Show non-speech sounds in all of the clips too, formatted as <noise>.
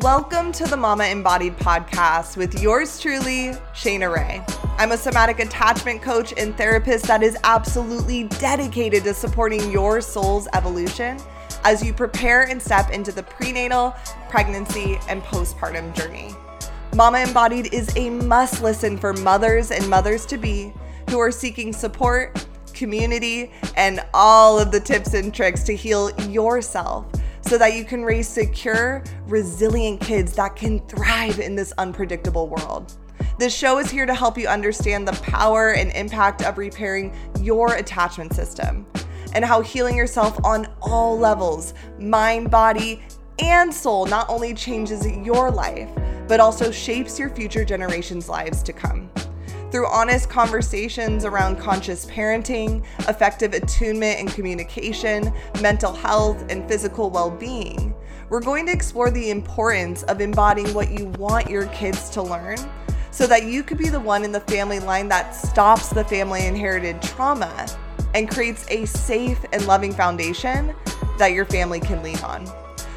Welcome to the Mama Embodied podcast with yours truly, Shaina Rae. I'm a somatic attachment coach and therapist that is absolutely dedicated to supporting your soul's evolution as you prepare and step into the prenatal, pregnancy, and postpartum journey. Mama Embodied is a must listen for mothers and mothers to be who are seeking support, community, and all of the tips and tricks to heal yourself so that you can raise secure, resilient kids that can thrive in this unpredictable world. This show is here to help you understand the power and impact of repairing your attachment system and how healing yourself on all levels mind, body, and soul not only changes your life, but also shapes your future generations' lives to come. Through honest conversations around conscious parenting, effective attunement and communication, mental health, and physical well being, we're going to explore the importance of embodying what you want your kids to learn so that you could be the one in the family line that stops the family inherited trauma and creates a safe and loving foundation that your family can lean on.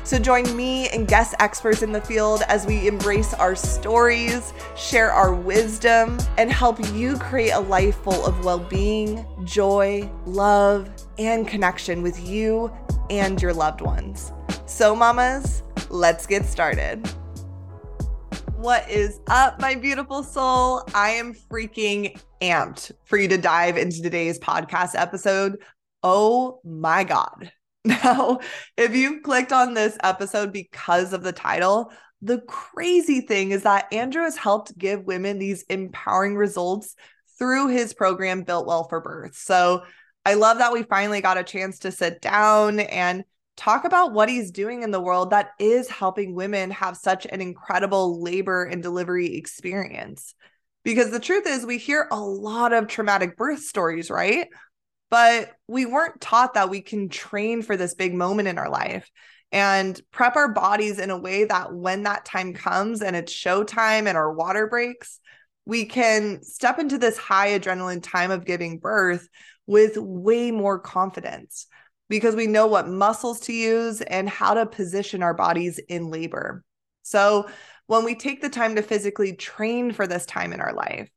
So join me and guest experts in the field as we embrace our stories, share our wisdom, and help you create a life full of well being, joy, love, and connection with you and your loved ones. So, mamas, let's get started. What is up, my beautiful soul? I am freaking amped for you to dive into today's podcast episode. Oh my God. <laughs> Now, if you clicked on this episode because of the title, the crazy thing is that Andrew has helped give women these empowering results through his program, Built Well for Birth. So I love that we finally got a chance to sit down and talk about what he's doing in the world that is helping women have such an incredible labor and delivery experience. Because the truth is, we hear a lot of traumatic birth stories, right? But we weren't taught that we can train for this big moment in our life and prep our bodies in a way that when that time comes and it's showtime and our water breaks, we can step into this high adrenaline time of giving birth with way more confidence because we know what muscles to use and how to position our bodies in labor. So, when we take the time to physically train for this time in our life,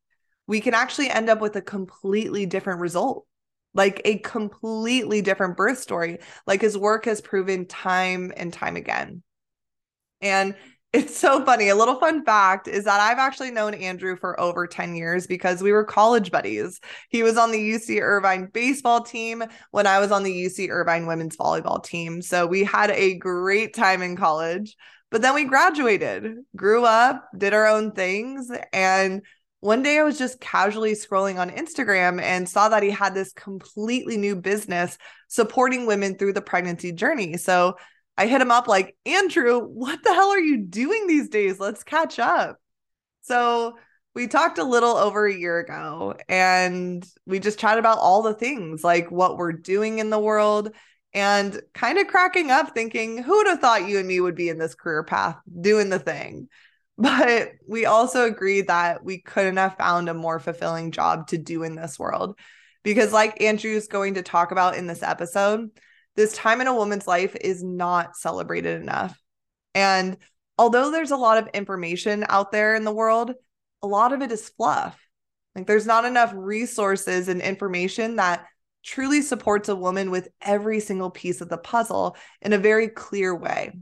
we can actually end up with a completely different result like a completely different birth story. Like his work has proven time and time again. And <laughs> it's so funny. A little fun fact is that I've actually known Andrew for over 10 years because we were college buddies. He was on the UC Irvine baseball team when I was on the UC Irvine women's volleyball team. So we had a great time in college. But then we graduated, grew up, did our own things, and one day I was just casually scrolling on Instagram and saw that he had this completely new business supporting women through the pregnancy journey. So I hit him up like, Andrew, what the hell are you doing these days? Let's catch up. So we talked a little over a year ago and we just chatted about all the things like what we're doing in the world and kind of cracking up thinking, who would have thought you and me would be in this career path doing the thing? But we also agreed that we couldn't have found a more fulfilling job to do in this world. Because, like Andrew's going to talk about in this episode, this time in a woman's life is not celebrated enough. And although there's a lot of information out there in the world, a lot of it is fluff. Like there's not enough resources and information that truly supports a woman with every single piece of the puzzle in a very clear way.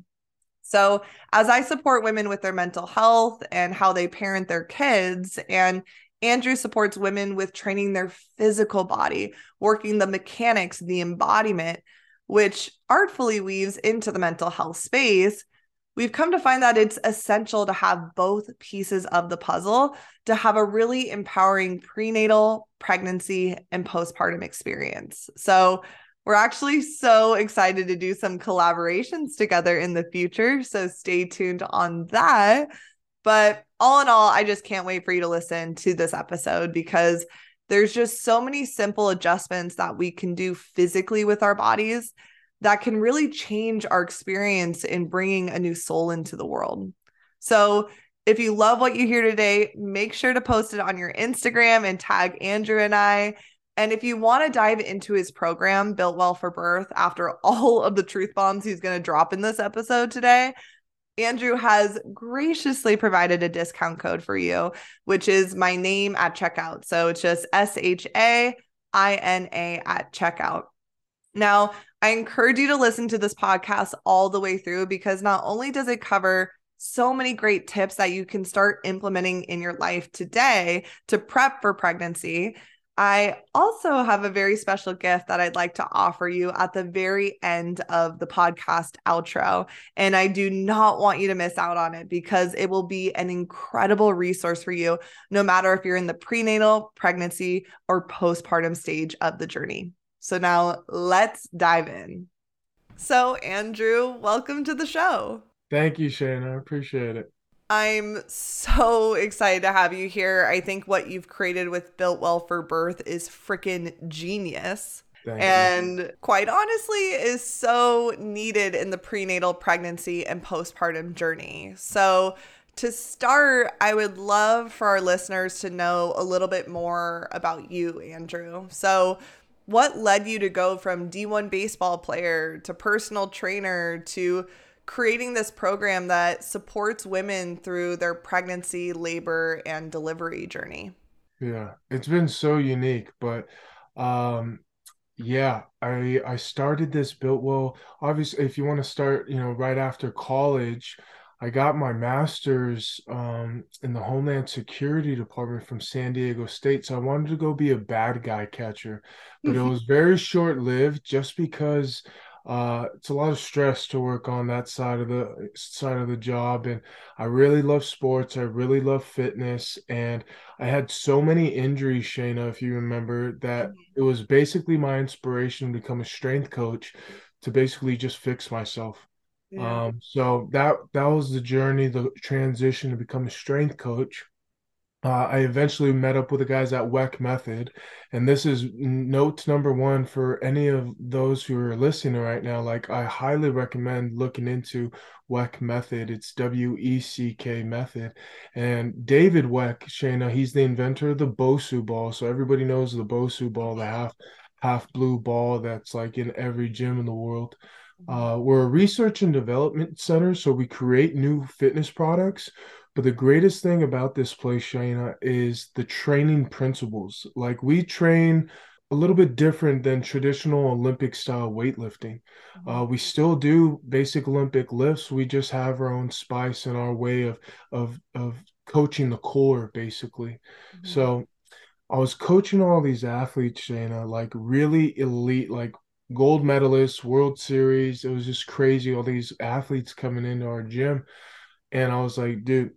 So, as I support women with their mental health and how they parent their kids, and Andrew supports women with training their physical body, working the mechanics, the embodiment, which artfully weaves into the mental health space. We've come to find that it's essential to have both pieces of the puzzle to have a really empowering prenatal, pregnancy, and postpartum experience. So, we're actually so excited to do some collaborations together in the future. So stay tuned on that. But all in all, I just can't wait for you to listen to this episode because there's just so many simple adjustments that we can do physically with our bodies that can really change our experience in bringing a new soul into the world. So, if you love what you hear today, make sure to post it on your Instagram and tag Andrew and I. And if you want to dive into his program, Built Well for Birth, after <laughs> all of the truth bombs he's going to drop in this episode today, Andrew has graciously provided a discount code for you, which is my name at checkout. So it's just S H A I N A at checkout. Now, I encourage you to listen to this podcast all the way through because not only does it cover so many great tips that you can start implementing in your life today to prep for pregnancy, I also have a very special gift that I'd like to offer you at the very end of the podcast outro. And I do not want you to miss out on it because it will be an incredible resource for you, no matter if you're in the prenatal, pregnancy, or postpartum stage of the journey. So now let's dive in. So, Andrew, welcome to the show. Thank you, Shaina. I appreciate it. I'm so excited to have you here. I think what you've created with Built Well for Birth is freaking genius. Thank and you. quite honestly, is so needed in the prenatal pregnancy and postpartum journey. So, to start, I would love for our listeners to know a little bit more about you, Andrew. So, what led you to go from D1 baseball player to personal trainer to creating this program that supports women through their pregnancy, labor, and delivery journey. Yeah, it's been so unique, but um yeah, I I started this built well. Obviously, if you want to start, you know, right after college, I got my master's um, in the Homeland Security Department from San Diego State. So I wanted to go be a bad guy catcher, but it was very short lived just because uh, it's a lot of stress to work on that side of the side of the job and i really love sports i really love fitness and i had so many injuries shaina if you remember that mm-hmm. it was basically my inspiration to become a strength coach to basically just fix myself yeah. um, so that that was the journey the transition to become a strength coach uh, I eventually met up with the guys at Weck Method, and this is note number one for any of those who are listening right now. Like, I highly recommend looking into Weck Method. It's W E C K Method, and David Weck, Shaina, he's the inventor of the Bosu ball. So everybody knows the Bosu ball, the half half blue ball that's like in every gym in the world. Mm-hmm. Uh, we're a research and development center, so we create new fitness products but the greatest thing about this place, Shaina, is the training principles. Like we train a little bit different than traditional Olympic style weightlifting. Mm-hmm. Uh, we still do basic Olympic lifts. We just have our own spice and our way of of of coaching the core, basically. Mm-hmm. So I was coaching all these athletes, Shaina, like really elite, like gold medalists, World Series. It was just crazy. All these athletes coming into our gym. And I was like, dude,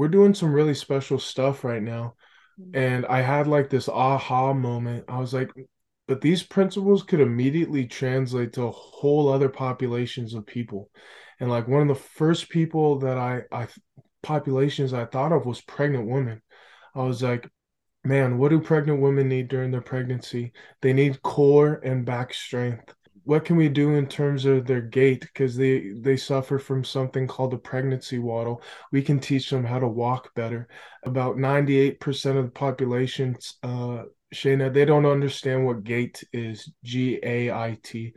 we're doing some really special stuff right now. Mm-hmm. And I had like this aha moment. I was like, but these principles could immediately translate to a whole other populations of people. And like one of the first people that I, I populations I thought of was pregnant women. I was like, man, what do pregnant women need during their pregnancy? They need core and back strength what can we do in terms of their gait because they they suffer from something called the pregnancy waddle we can teach them how to walk better about 98% of the population uh Shaina, they don't understand what gait is, G A I T.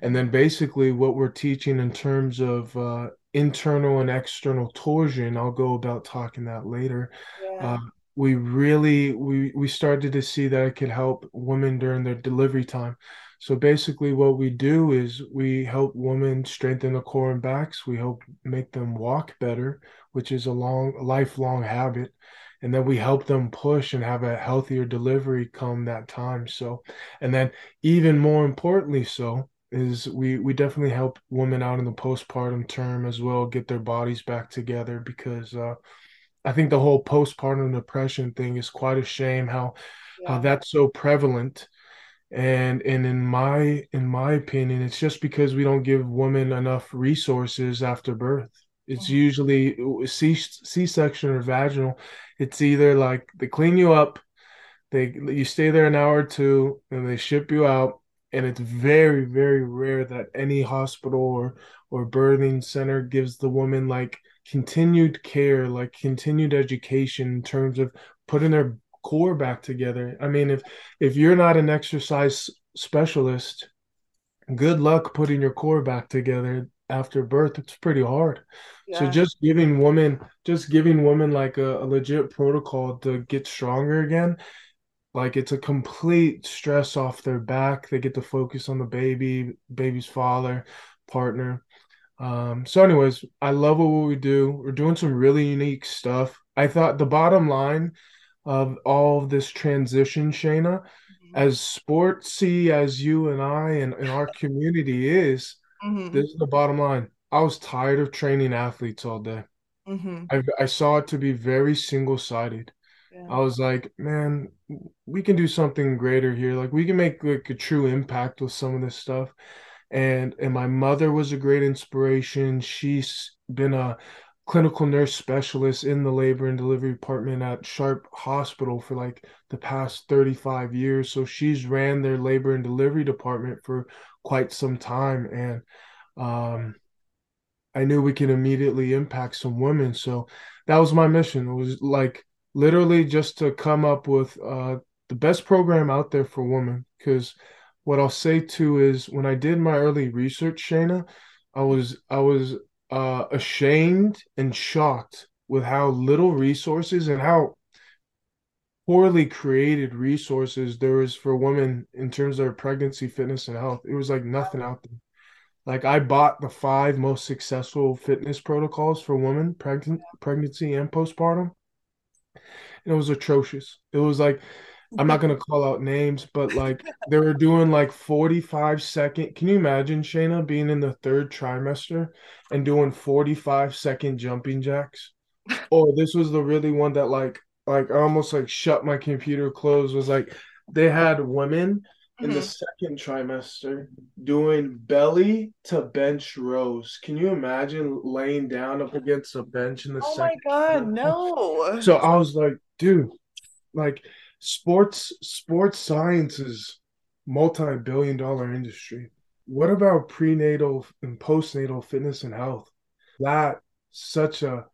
And then basically, what we're teaching in terms of uh, internal and external torsion, I'll go about talking that later. Yeah. Uh, we really we we started to see that it could help women during their delivery time so basically, what we do is we help women strengthen the core and backs. We help make them walk better, which is a long, lifelong habit. And then we help them push and have a healthier delivery come that time. So, and then even more importantly, so is we we definitely help women out in the postpartum term as well get their bodies back together because uh, I think the whole postpartum depression thing is quite a shame how yeah. how that's so prevalent and and in my in my opinion it's just because we don't give women enough resources after birth it's mm-hmm. usually c c-section or vaginal it's either like they clean you up they you stay there an hour or two and they ship you out and it's very very rare that any hospital or or birthing center gives the woman like continued care like continued education in terms of putting their core back together. I mean, if if you're not an exercise specialist, good luck putting your core back together after birth. It's pretty hard. Yeah. So just giving women, just giving women like a, a legit protocol to get stronger again, like it's a complete stress off their back. They get to focus on the baby, baby's father, partner. Um, so, anyways, I love what we do. We're doing some really unique stuff. I thought the bottom line of all of this transition, Shaina, mm-hmm. as sportsy as you and I and, and our community is, mm-hmm. this is the bottom line. I was tired of training athletes all day. Mm-hmm. I, I saw it to be very single sided. Yeah. I was like, man, we can do something greater here. Like we can make like a true impact with some of this stuff and and my mother was a great inspiration. She's been a clinical nurse specialist in the labor and delivery department at Sharp Hospital for like the past 35 years. So she's ran their labor and delivery department for quite some time and um I knew we could immediately impact some women. So that was my mission. It was like literally just to come up with uh the best program out there for women because what I'll say too is when I did my early research, Shaina, I was I was uh, ashamed and shocked with how little resources and how poorly created resources there is for women in terms of pregnancy, fitness, and health. It was like nothing out there. Like I bought the five most successful fitness protocols for women, pregnant, pregnancy, and postpartum, and it was atrocious. It was like I'm not gonna call out names, but like they were doing like 45 second. Can you imagine Shaina being in the third trimester and doing 45 second jumping jacks? Or this was the really one that like like I almost like shut my computer closed. Was like they had women in mm-hmm. the second trimester doing belly to bench rows. Can you imagine laying down up against a bench in the oh second? Oh my god, trimester? no. So I was like, dude, like sports sports science is multi-billion dollar industry. What about prenatal and postnatal fitness and health? That such a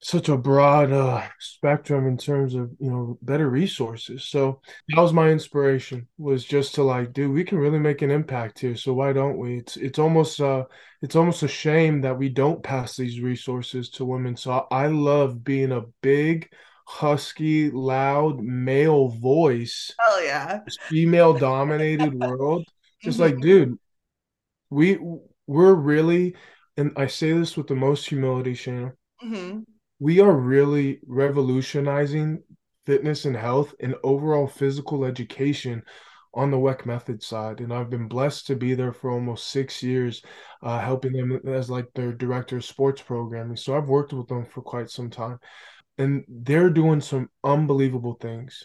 such a broad uh, spectrum in terms of you know better resources. So that was my inspiration was just to like dude we can really make an impact here. So why don't we? It's it's almost uh it's almost a shame that we don't pass these resources to women. So i love being a big husky, loud male voice. Hell yeah. Female dominated world. <laughs> Just like, dude, we we're really, and I say this with the most humility, Shaina. Mm-hmm. We are really revolutionizing fitness and health and overall physical education on the Weck method side. And I've been blessed to be there for almost six years, uh, helping them as like their director of sports programming. So I've worked with them for quite some time and they're doing some unbelievable things.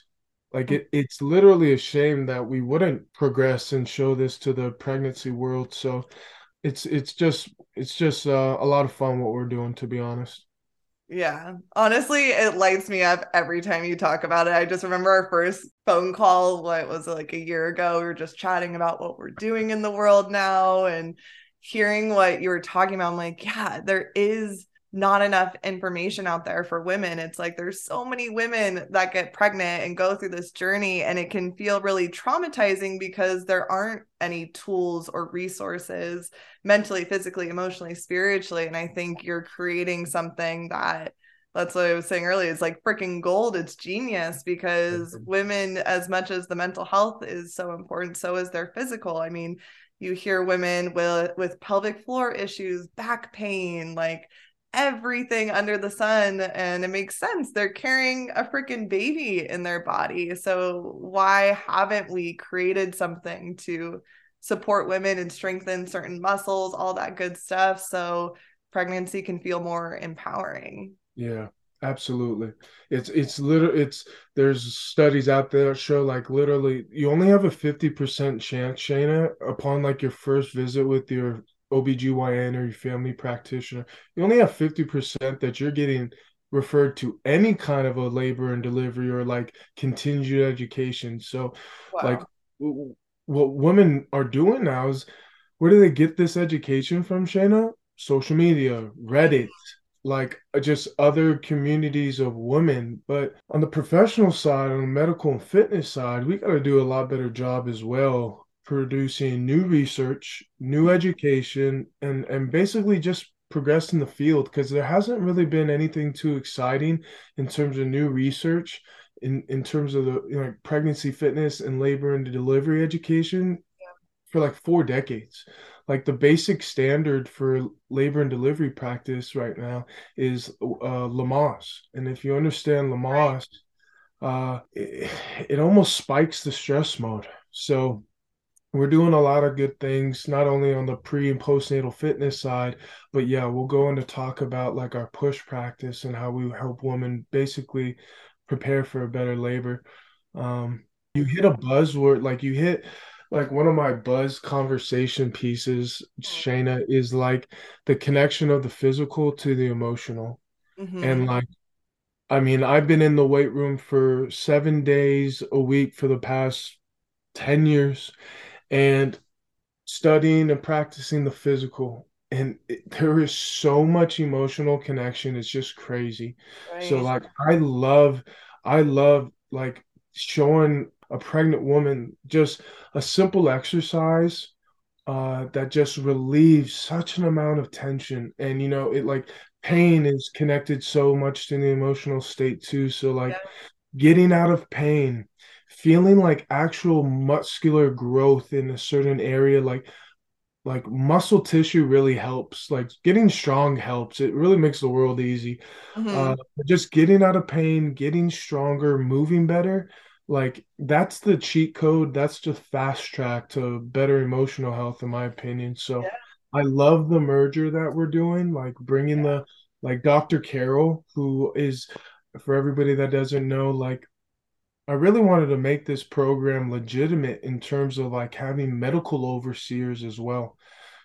Like it, it's literally a shame that we wouldn't progress and show this to the pregnancy world. So it's it's just it's just uh, a lot of fun what we're doing, to be honest. Yeah. Honestly, it lights me up every time you talk about it. I just remember our first phone call, what was it, like a year ago? We were just chatting about what we're doing in the world now and hearing what you were talking about. I'm like, yeah, there is not enough information out there for women. It's like there's so many women that get pregnant and go through this journey, and it can feel really traumatizing because there aren't any tools or resources mentally, physically, emotionally, spiritually. And I think you're creating something that that's what I was saying earlier. It's like freaking gold. It's genius because women, as much as the mental health is so important, so is their physical. I mean, you hear women with with pelvic floor issues, back pain, like everything under the sun and it makes sense. They're carrying a freaking baby in their body so why haven't we created something to support women and strengthen certain muscles all that good stuff so pregnancy can feel more empowering? Yeah absolutely. It's it's literally it's there's studies out there show like literally you only have a 50% chance shaina upon like your first visit with your OBGYN or your family practitioner, you only have 50% that you're getting referred to any kind of a labor and delivery or like continued education. So, wow. like, what women are doing now is where do they get this education from, Shaina? Social media, Reddit, like uh, just other communities of women. But on the professional side, on the medical and fitness side, we got to do a lot better job as well producing new research, new education, and and basically just progressed in the field because there hasn't really been anything too exciting in terms of new research in in terms of the you know, pregnancy fitness and labor and delivery education yeah. for like four decades like the basic standard for labor and delivery practice right now is uh, Lamaze. And if you understand Lamaze, uh, it, it almost spikes the stress mode. So we're doing a lot of good things, not only on the pre and postnatal fitness side, but yeah, we'll go into talk about like our push practice and how we help women basically prepare for a better labor. Um, you hit a buzzword, like you hit like one of my buzz conversation pieces, Shaina, is like the connection of the physical to the emotional. Mm-hmm. And like, I mean, I've been in the weight room for seven days a week for the past 10 years and studying and practicing the physical. And it, there is so much emotional connection. It's just crazy. Right. So, like, I love, I love like showing a pregnant woman just a simple exercise uh, that just relieves such an amount of tension and you know it like pain is connected so much to the emotional state too so like yeah. getting out of pain feeling like actual muscular growth in a certain area like like muscle tissue really helps like getting strong helps it really makes the world easy mm-hmm. uh, just getting out of pain getting stronger moving better like that's the cheat code that's just fast track to better emotional health in my opinion so yeah. i love the merger that we're doing like bringing yeah. the like dr carol who is for everybody that doesn't know like i really wanted to make this program legitimate in terms of like having medical overseers as well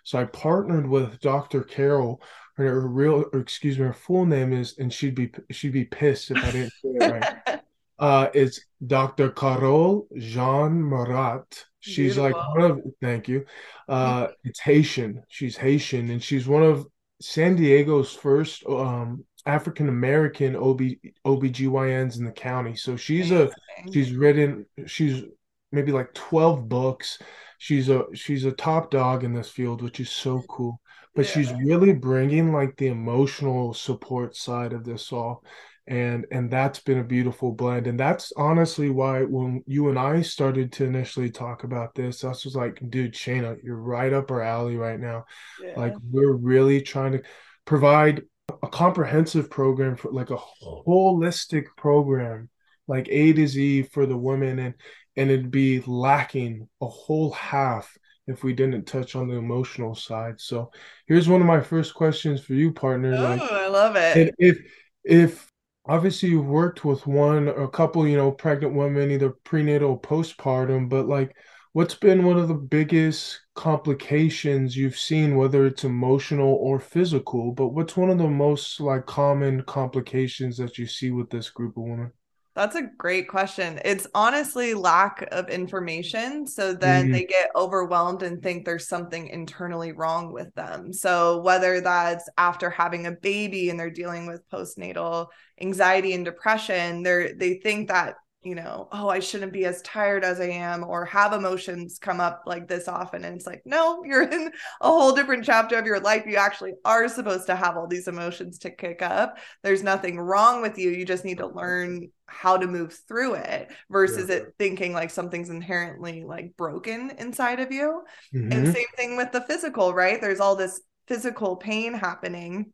so i partnered with dr carol her real excuse me her full name is and she'd be she'd be pissed if i didn't say it right <laughs> uh, is Dr. Carol Jean Marat. She's Beautiful. like one of thank you. Uh, it's Haitian. She's Haitian, and she's one of San Diego's first um, African American OB OBGYNs in the county. So she's Amazing. a she's written she's maybe like 12 books. She's a she's a top dog in this field, which is so cool. But yeah. she's really bringing like the emotional support side of this all and and that's been a beautiful blend and that's honestly why when you and i started to initially talk about this i was like dude shaina you're right up our alley right now yeah. like we're really trying to provide a comprehensive program for like a oh. holistic program like a to z for the women and and it'd be lacking a whole half if we didn't touch on the emotional side. So here's one of my first questions for you partner oh, like, i love it. if if obviously you've worked with one or a couple, you know, pregnant women, either prenatal or postpartum, but like what's been one of the biggest complications you've seen, whether it's emotional or physical, but what's one of the most like common complications that you see with this group of women? That's a great question. It's honestly lack of information. So then mm-hmm. they get overwhelmed and think there's something internally wrong with them. So whether that's after having a baby and they're dealing with postnatal anxiety and depression, they're they think that you know, oh, I shouldn't be as tired as I am or have emotions come up like this often. And it's like, no, you're in a whole different chapter of your life. You actually are supposed to have all these emotions to kick up. There's nothing wrong with you. You just need to learn how to move through it versus yeah. it thinking like something's inherently like broken inside of you. Mm-hmm. And same thing with the physical, right? There's all this physical pain happening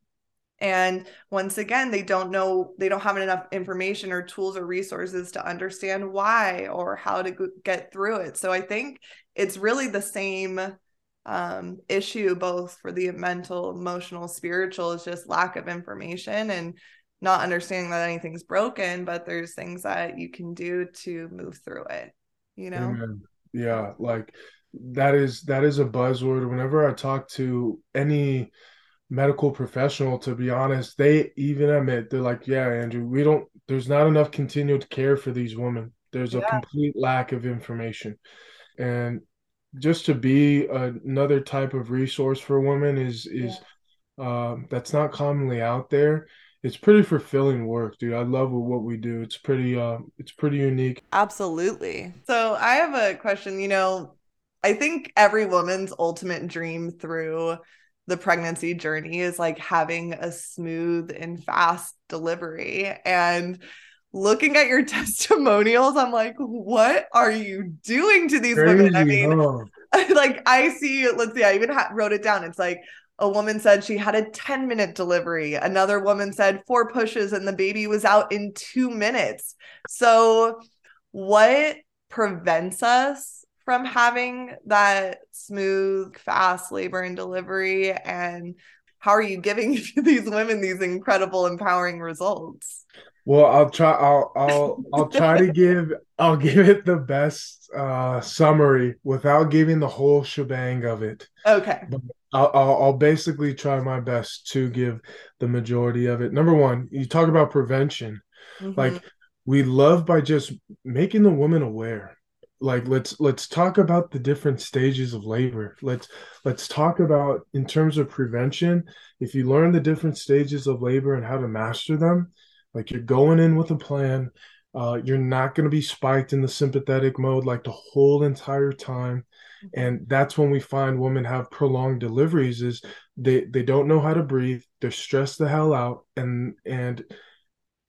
and once again, they don't know, they don't have enough information or tools or resources to understand why or how to get through it. So I think it's really the same um, issue, both for the mental, emotional, spiritual, is just lack of information and not understanding that anything's broken, but there's things that you can do to move through it, you know? Amen. Yeah. Like that is, that is a buzzword. Whenever I talk to any, medical professional to be honest they even admit they're like yeah andrew we don't there's not enough continued care for these women. There's yeah. a complete lack of information. And just to be another type of resource for women is is yeah. um, that's not commonly out there. It's pretty fulfilling work dude. I love what we do. It's pretty uh it's pretty unique. Absolutely. So i have a question you know i think every woman's ultimate dream through the pregnancy journey is like having a smooth and fast delivery. And looking at your <laughs> testimonials, I'm like, what are you doing to these Crazy, women? I mean, <laughs> like I see, let's see, I even ha- wrote it down. It's like a woman said she had a 10 minute delivery. Another woman said four pushes and the baby was out in two minutes. So, what prevents us from having that smooth, fast labor and delivery? And how are you giving <laughs> these women these incredible, empowering results? Well, I'll try. I'll I'll I'll try to <laughs> give. I'll give it the best uh, summary without giving the whole shebang of it. Okay. But I'll, I'll I'll basically try my best to give the majority of it. Number one, you talk about prevention. Mm-hmm. Like we love by just making the woman aware like let's let's talk about the different stages of labor. Let's let's talk about in terms of prevention if you learn the different stages of labor and how to master them like you're going in with a plan. Uh, you're not going to be spiked in the sympathetic mode like the whole entire time. And that's when we find women have prolonged deliveries is they they don't know how to breathe they're stressed the hell out and and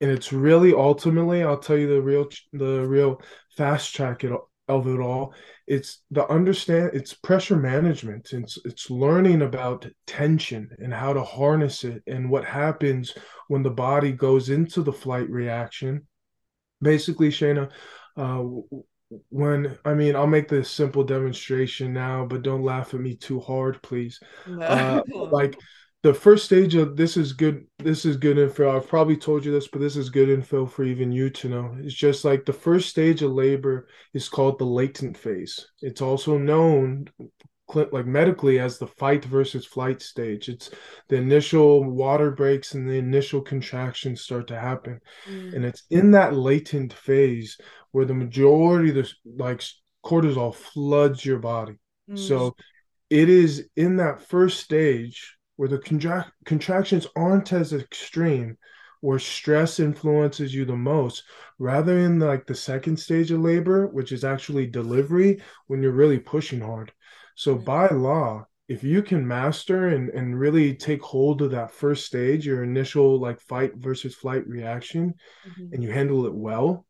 and it's really ultimately i'll tell you the real the real fast track it, of it all it's the understand it's pressure management it's it's learning about tension and how to harness it and what happens when the body goes into the flight reaction basically shaina uh, when I mean, I'll make this simple demonstration now, but don't laugh at me too hard, please. No. Uh, <laughs> like the first stage of this is good. This is good info. I've probably told you this, but this is good info for even you to know. It's just like the first stage of labor is called the latent phase. It's also known like medically as the fight versus flight stage. It's the initial water breaks and the initial contractions start to happen. Mm. And it's in that latent phase where the majority of the like cortisol floods your body. Mm. So it is in that first stage where the contra- contractions aren't as extreme where stress influences you the most rather in like the second stage of labor which is actually delivery when you're really pushing hard so by law, if you can master and, and really take hold of that first stage, your initial like fight versus flight reaction, mm-hmm. and you handle it well,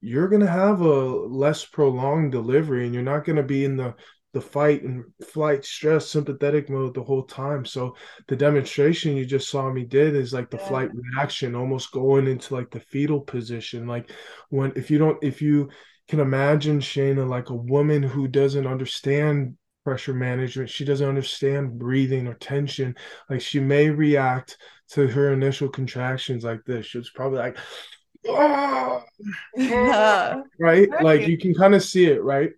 you're gonna have a less prolonged delivery and you're not gonna be in the the fight and flight stress sympathetic mode the whole time so the demonstration you just saw me did is like the yeah. flight reaction almost going into like the fetal position like when if you don't if you can imagine shaina like a woman who doesn't understand pressure management. She doesn't understand breathing or tension. Like she may react to her initial contractions like this. She's probably like, <laughs> oh, oh, right? Like you can kind of see it, right?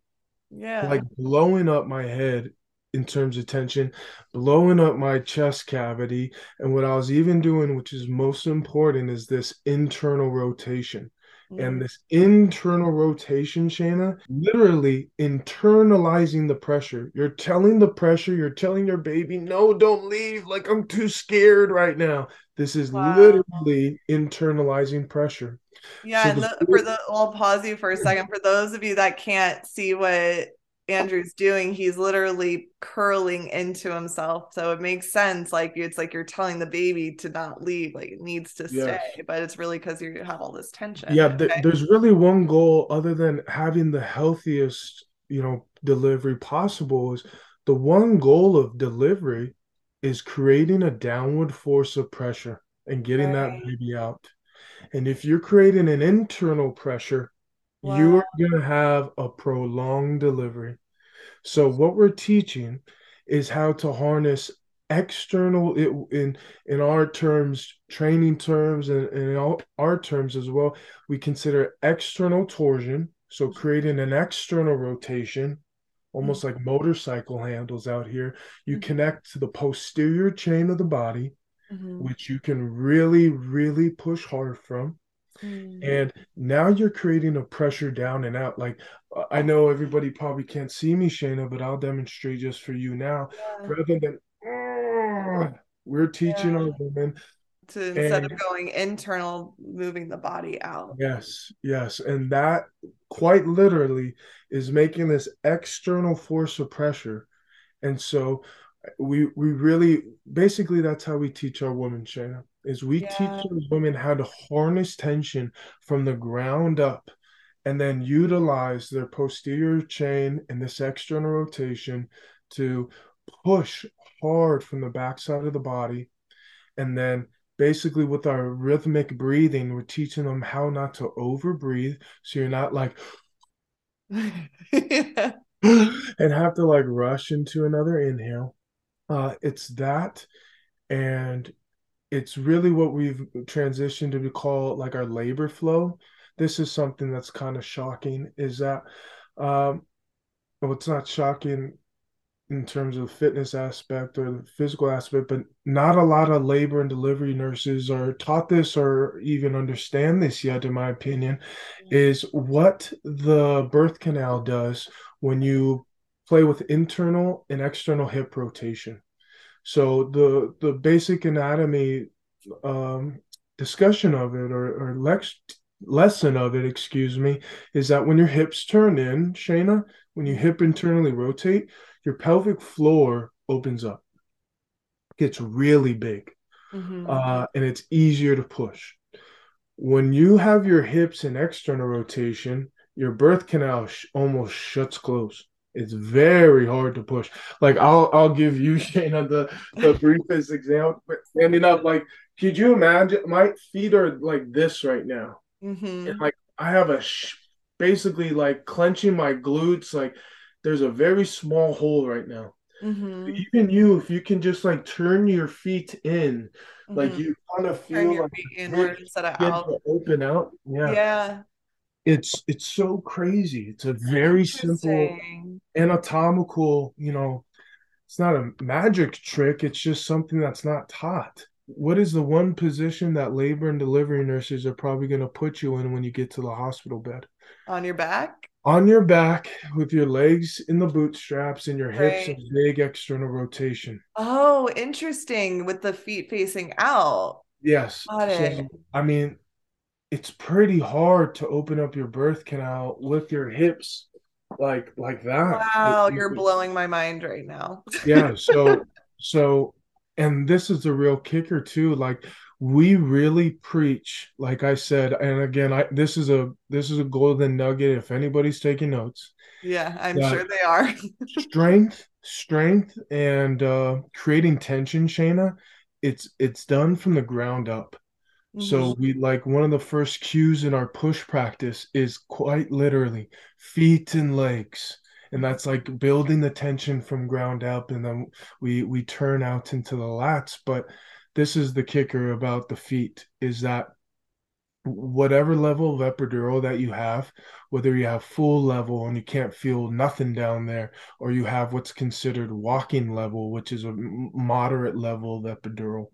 Yeah. Like blowing up my head in terms of tension, blowing up my chest cavity. And what I was even doing, which is most important, is this internal rotation. And mm. this internal rotation, Shaina, literally internalizing the pressure. You're telling the pressure, you're telling your baby, no, don't leave. Like, I'm too scared right now. This is wow. literally internalizing pressure. Yeah. So and the, for the, I'll pause you for a second. For those of you that can't see what Andrew's doing, he's literally curling into himself. So it makes sense. Like it's like you're telling the baby to not leave, like it needs to yes. stay, but it's really because you have all this tension. Yeah, okay? th- there's really one goal other than having the healthiest, you know, delivery possible is the one goal of delivery is creating a downward force of pressure and getting right. that baby out. And if you're creating an internal pressure, Wow. You are going to have a prolonged delivery. So, what we're teaching is how to harness external it, in in our terms training terms and, and in all our terms as well we consider external torsion so creating an external rotation almost mm-hmm. like motorcycle handles out here you mm-hmm. connect to the posterior chain of the body mm-hmm. which you can really really push hard from Mm. And now you're creating a pressure down and out. Like I know everybody probably can't see me, Shana, but I'll demonstrate just for you now. Yeah. Rather than we're teaching yeah. our women to instead and, of going internal, moving the body out. Yes, yes. And that quite literally is making this external force of pressure. And so we we really basically that's how we teach our women, Shaina, is we yeah. teach women how to harness tension from the ground up and then utilize their posterior chain and this external rotation to push hard from the backside of the body. And then basically with our rhythmic breathing, we're teaching them how not to overbreathe. So you're not like <laughs> <laughs> and have to like rush into another inhale. Uh, it's that, and it's really what we've transitioned to call like our labor flow. This is something that's kind of shocking. Is that, um, well, it's not shocking in terms of the fitness aspect or the physical aspect, but not a lot of labor and delivery nurses are taught this or even understand this yet, in my opinion, is what the birth canal does when you play with internal and external hip rotation. So the the basic anatomy um, discussion of it or, or lex- lesson of it, excuse me, is that when your hips turn in, Shaina, when you hip internally rotate, your pelvic floor opens up, gets really big, mm-hmm. uh, and it's easier to push. When you have your hips in external rotation, your birth canal sh- almost shuts close. It's very hard to push. Like I'll I'll give you <laughs> Shaina the the briefest example. Standing up, like could you imagine? My feet are like this right now, mm-hmm. and like I have a sh- basically like clenching my glutes, like there's a very small hole right now. Mm-hmm. Even you, if you can just like turn your feet in, mm-hmm. like you kind of feel like inward instead of out. open out. Yeah. Yeah. It's it's so crazy. It's a very simple anatomical, you know, it's not a magic trick. It's just something that's not taught. What is the one position that labor and delivery nurses are probably going to put you in when you get to the hospital bed? On your back? on your back with your legs in the bootstraps and your hips right. big external rotation. Oh, interesting. With the feet facing out. Yes. So, I mean, it's pretty hard to open up your birth canal with your hips like like that. Wow, it, you're it, blowing my mind right now. <laughs> yeah. So so and this is the real kicker too. Like we really preach like i said and again i this is a this is a golden nugget if anybody's taking notes yeah i'm sure they are <laughs> strength strength and uh creating tension shaina it's it's done from the ground up mm-hmm. so we like one of the first cues in our push practice is quite literally feet and legs and that's like building the tension from ground up and then we we turn out into the lats but this is the kicker about the feet is that whatever level of epidural that you have, whether you have full level and you can't feel nothing down there, or you have what's considered walking level, which is a moderate level of epidural,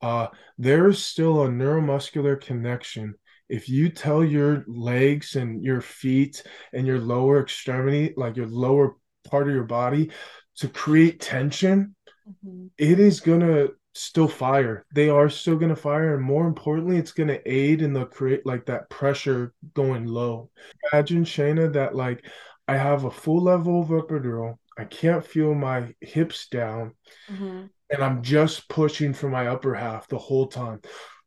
uh, there is still a neuromuscular connection. If you tell your legs and your feet and your lower extremity, like your lower part of your body, to create tension, mm-hmm. it is going to still fire. They are still going to fire, and more importantly, it's going to aid in the create like that pressure going low. Imagine Shaina that like I have a full level of epidural. I can't feel my hips down, mm-hmm. And I'm just pushing for my upper half the whole time.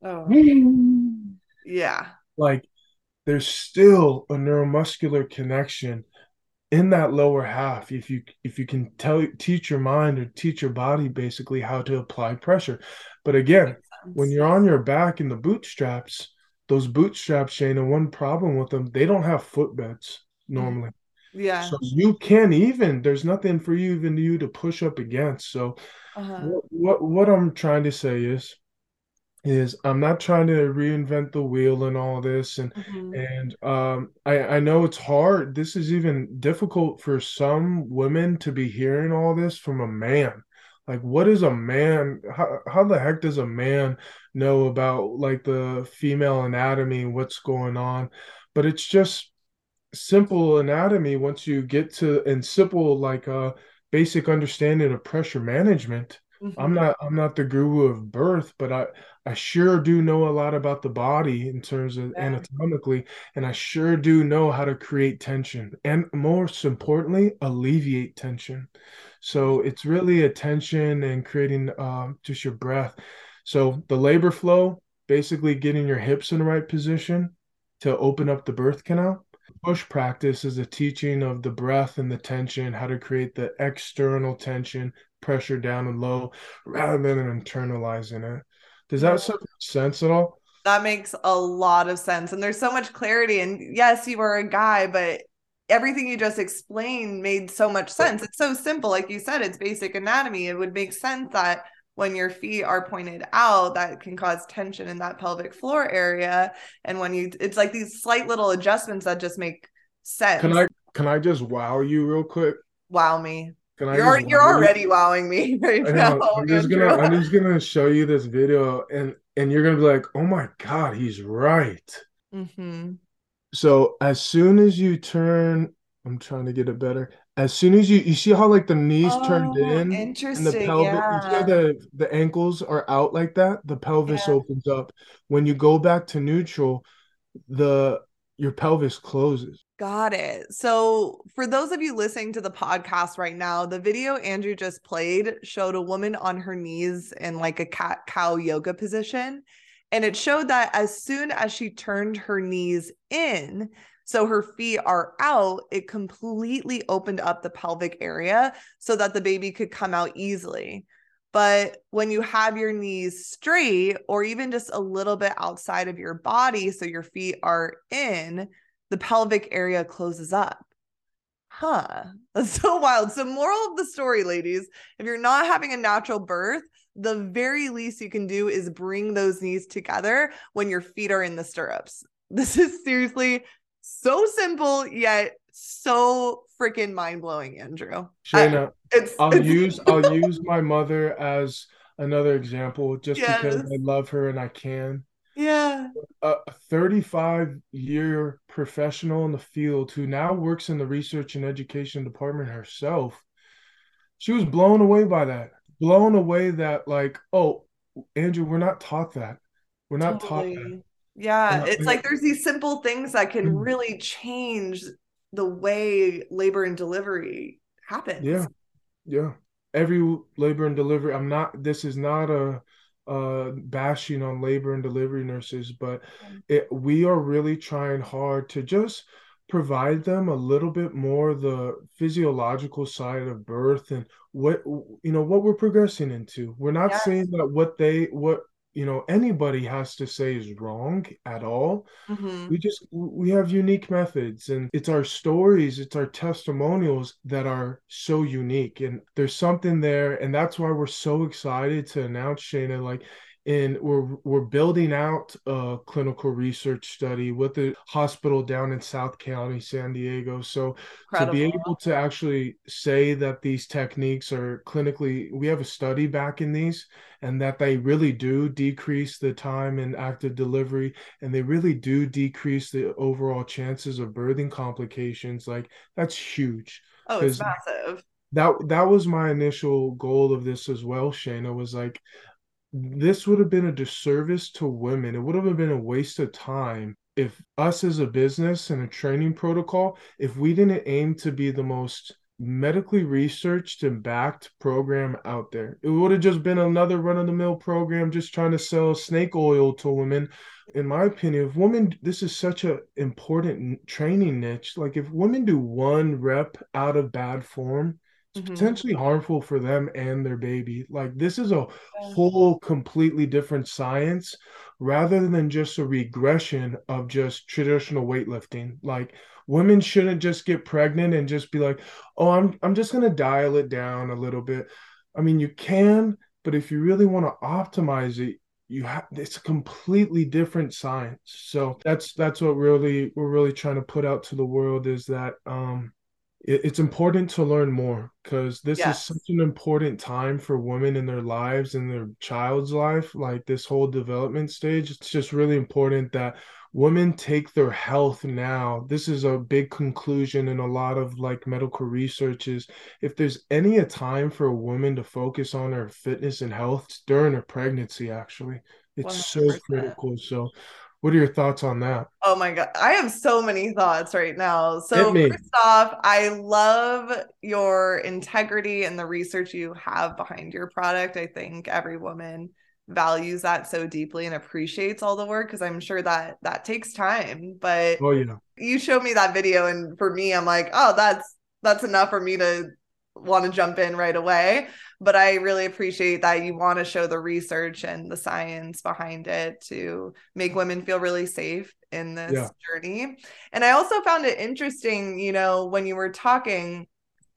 Oh, <gasps> yeah. Like there's still a neuromuscular connection in that lower half if you if you can tell teach your mind or teach your body basically how to apply pressure but again when you're on your back in the bootstraps those bootstraps shane and one problem with them they don't have footbeds normally yeah. So you can't even there's nothing for you even you to push up against. So uh-huh. what, what what i'm trying to say is is I'm not trying to reinvent the wheel and all this and mm-hmm. and um I I know it's hard. This is even difficult for some women to be hearing all this from a man. Like what is a man how, how the heck does a man know about like the female anatomy what's going on? But it's just simple anatomy once you get to and simple like a uh, basic understanding of pressure management Mm-hmm. I'm not I'm not the guru of birth, but I I sure do know a lot about the body in terms of yeah. anatomically, and I sure do know how to create tension and most importantly, alleviate tension. So it's really attention and creating um, just your breath. So the labor flow, basically getting your hips in the right position to open up the birth canal. Push practice is a teaching of the breath and the tension, how to create the external tension, pressure down and low, rather than internalizing it. Does that make sense at all? That makes a lot of sense. And there's so much clarity. And yes, you are a guy, but everything you just explained made so much sense. It's so simple. Like you said, it's basic anatomy. It would make sense that when your feet are pointed out, that can cause tension in that pelvic floor area. And when you, it's like these slight little adjustments that just make sense. Can I, can I just wow you real quick? Wow me. Can I you're you're already wowing me <laughs> right now. I'm just gonna I'm just gonna show you this video and and you're gonna be like, oh my god, he's right. Mm-hmm. So as soon as you turn, I'm trying to get it better. As soon as you you see how like the knees oh, turned in and the pelvis, yeah. you the the ankles are out like that. The pelvis yeah. opens up. When you go back to neutral, the your pelvis closes. Got it. So, for those of you listening to the podcast right now, the video Andrew just played showed a woman on her knees in like a cat cow yoga position. And it showed that as soon as she turned her knees in, so her feet are out, it completely opened up the pelvic area so that the baby could come out easily. But when you have your knees straight or even just a little bit outside of your body, so your feet are in, the pelvic area closes up. Huh. That's <laughs> so wild. So, moral of the story, ladies, if you're not having a natural birth, the very least you can do is bring those knees together when your feet are in the stirrups. <laughs> This is seriously so simple, yet so freaking mind blowing, Andrew. Shaina, I, it's, I'll it's... use <laughs> I'll use my mother as another example just yes. because I love her and I can. Yeah. A 35 year professional in the field who now works in the research and education department herself. She was blown away by that. Blown away that, like, oh, Andrew, we're not taught that. We're not totally. taught that. Yeah. It's like there's these simple things that can mm. really change the way labor and delivery happens. Yeah. Yeah. Every labor and delivery, I'm not, this is not a, uh, bashing on labor and delivery nurses, but it, we are really trying hard to just provide them a little bit more the physiological side of birth and what you know what we're progressing into. We're not yes. saying that what they what you know anybody has to say is wrong at all mm-hmm. we just we have unique methods and it's our stories it's our testimonials that are so unique and there's something there and that's why we're so excited to announce shaina like and we're we're building out a clinical research study with the hospital down in South County, San Diego. So Incredible. to be able to actually say that these techniques are clinically, we have a study back in these, and that they really do decrease the time in active delivery, and they really do decrease the overall chances of birthing complications. Like that's huge. Oh, it's massive that that was my initial goal of this as well shaina was like this would have been a disservice to women. It would have been a waste of time if us as a business and a training protocol, if we didn't aim to be the most medically researched and backed program out there. It would have just been another run of the mill program just trying to sell snake oil to women. In my opinion, if women, this is such an important training niche. Like if women do one rep out of bad form, it's mm-hmm. potentially harmful for them and their baby. Like this is a whole completely different science rather than just a regression of just traditional weightlifting. Like women shouldn't just get pregnant and just be like, "Oh, I'm I'm just going to dial it down a little bit." I mean, you can, but if you really want to optimize it, you have it's a completely different science. So that's that's what really we're really trying to put out to the world is that um it's important to learn more because this yes. is such an important time for women in their lives and their child's life like this whole development stage. It's just really important that women take their health now. This is a big conclusion in a lot of like medical research is if there's any a time for a woman to focus on her fitness and health during her pregnancy actually. It's 100%. so critical. So What are your thoughts on that? Oh my god, I have so many thoughts right now. So first off, I love your integrity and the research you have behind your product. I think every woman values that so deeply and appreciates all the work because I'm sure that that takes time. But oh yeah, you showed me that video, and for me, I'm like, oh, that's that's enough for me to want to jump in right away. But I really appreciate that you want to show the research and the science behind it to make women feel really safe in this yeah. journey. And I also found it interesting, you know, when you were talking.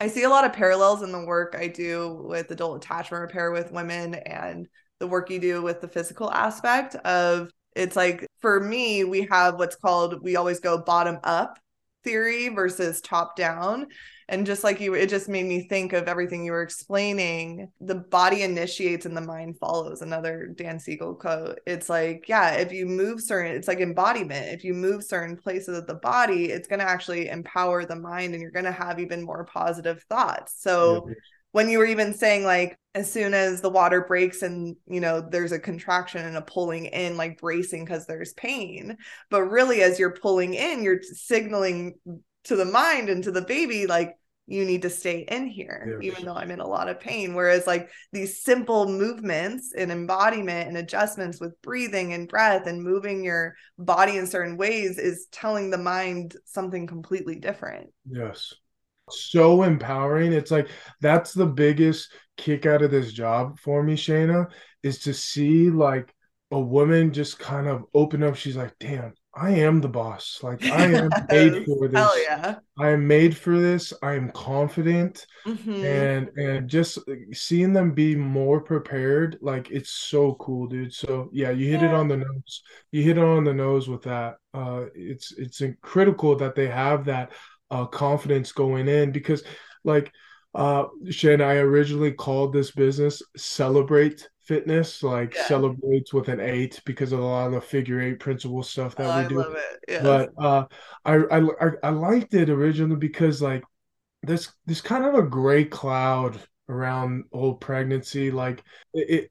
I see a lot of parallels in the work I do with adult attachment repair with women and the work you do with the physical aspect of it's like for me we have what's called we always go bottom up theory versus top down. And just like you it just made me think of everything you were explaining. The body initiates and the mind follows another dan siegel quote. It's like yeah if you move certain it's like embodiment. If you move certain places of the body it's going to actually empower the mind and you're going to have even more positive thoughts. So yeah when you were even saying like as soon as the water breaks and you know there's a contraction and a pulling in like bracing because there's pain but really as you're pulling in you're signaling to the mind and to the baby like you need to stay in here yeah, even though i'm in a lot of pain. Whereas like these simple movements and embodiment and adjustments with breathing and breath and moving your body in certain ways is telling the mind something completely different. Yes so empowering. It's like that's the biggest kick out of this job for me, Shaina, is to see like a woman just kind of open up. She's like, damn, I am the boss. Like I <laughs> am made for this. Hell yeah. I am made for this. I am confident. Mm-hmm. And and just seeing them be more prepared, like it's so cool, dude. So yeah, you hit yeah. it on the nose. You hit it on the nose with that. Uh it's it's critical that they have that uh, confidence going in because like uh Shen, I originally called this business Celebrate Fitness, like yeah. celebrates with an eight because of a lot of the figure eight principle stuff that oh, we do. Yes. But uh I, I I liked it originally because like there's there's kind of a gray cloud around old pregnancy. Like it,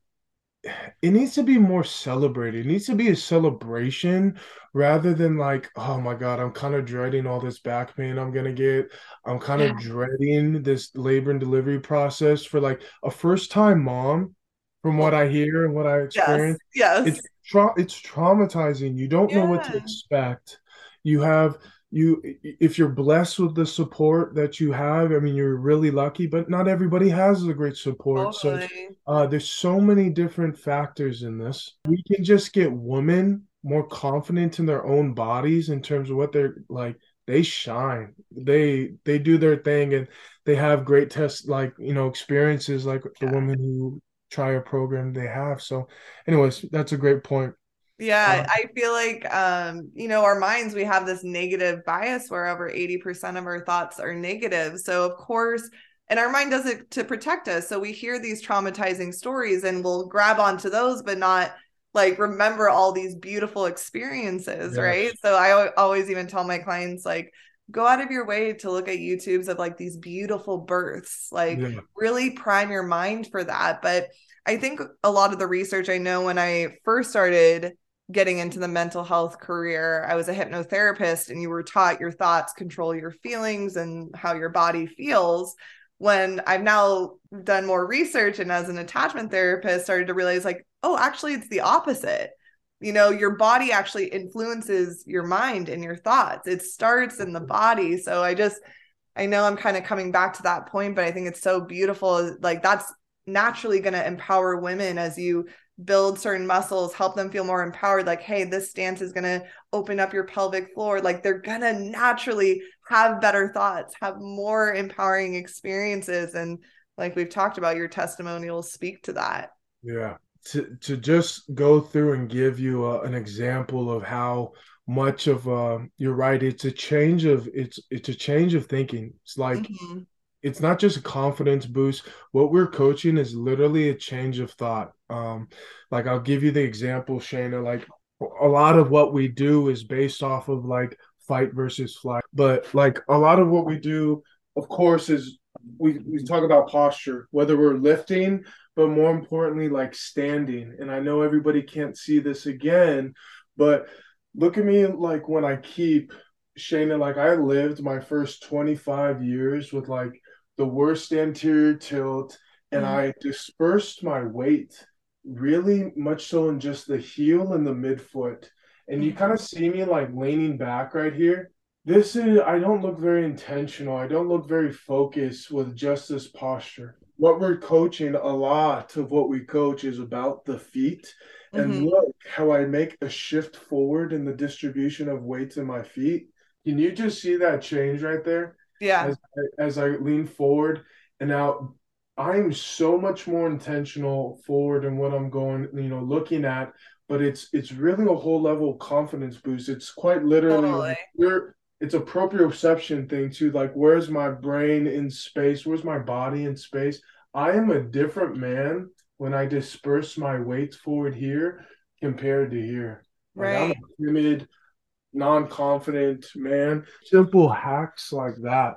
it needs to be more celebrated. It needs to be a celebration rather than like, oh my God, I'm kind of dreading all this back pain I'm gonna get. I'm kind of yeah. dreading this labor and delivery process for like a first time mom, from what I hear and what I experience. Yes. yes. It's tra- it's traumatizing. You don't yeah. know what to expect. You have you if you're blessed with the support that you have i mean you're really lucky but not everybody has the great support. Totally. so uh, there's so many different factors in this. We can just get women more confident in their own bodies in terms of what they're like they shine. They they do their thing and they have great tests like you know experiences like yeah. the women who try a program they have. So anyways that's a great point yeah, I feel like um, you know, our minds we have this negative bias where over 80% of our thoughts are negative. So of course, and our mind does it to protect us. So we hear these traumatizing stories and we'll grab onto those but not like remember all these beautiful experiences, yes. right? So I always even tell my clients like go out of your way to look at YouTubes of like these beautiful births. Like yeah. really prime your mind for that. But I think a lot of the research I know when I first started getting into the mental health career, I was a hypnotherapist and you were taught your thoughts control your feelings and how your body feels. When I've now done more research and as an attachment therapist, started to realize like, oh, actually, it's the opposite. You know, your body actually influences your mind and your thoughts. It starts in the mm-hmm. body. So I just, I know I'm kind of coming back to that point, but I think it's so beautiful. Like, that's naturally going to empower women as you build certain muscles, help them feel more empowered. Like, hey, this stance is going to open up your pelvic floor. Like, they're going to naturally have better thoughts, have more empowering experiences. And like we've talked about, your testimonials speak to that. Yeah. To, to just go through and give you a, an example of how much of uh you're right it's a change of it's it's a change of thinking it's like mm-hmm it's not just a confidence boost. What we're coaching is literally a change of thought. Um, like I'll give you the example, Shaina. Like a lot of what we do is based off of like fight versus flight. But like a lot of what we do, of course, is we, we talk about posture, whether we're lifting, but more importantly, like standing. And I know everybody can't see this again, but look at me like when I keep Shaina, like I lived my first 25 years with like the worst anterior tilt, and mm-hmm. I dispersed my weight really much so in just the heel and the midfoot. And you kind of see me like leaning back right here. This is, I don't look very intentional. I don't look very focused with just this posture. What we're coaching, a lot of what we coach is about the feet. And mm-hmm. look how I make a shift forward in the distribution of weights in my feet. Can you just see that change right there? Yeah. As I, as I lean forward and now I'm so much more intentional forward in what I'm going, you know, looking at, but it's it's really a whole level of confidence boost. It's quite literally totally. it's a proprioception thing too. Like where's my brain in space? Where's my body in space? I am a different man when I disperse my weights forward here compared to here. Like right. I'm a timid, non-confident man. Simple hacks like that.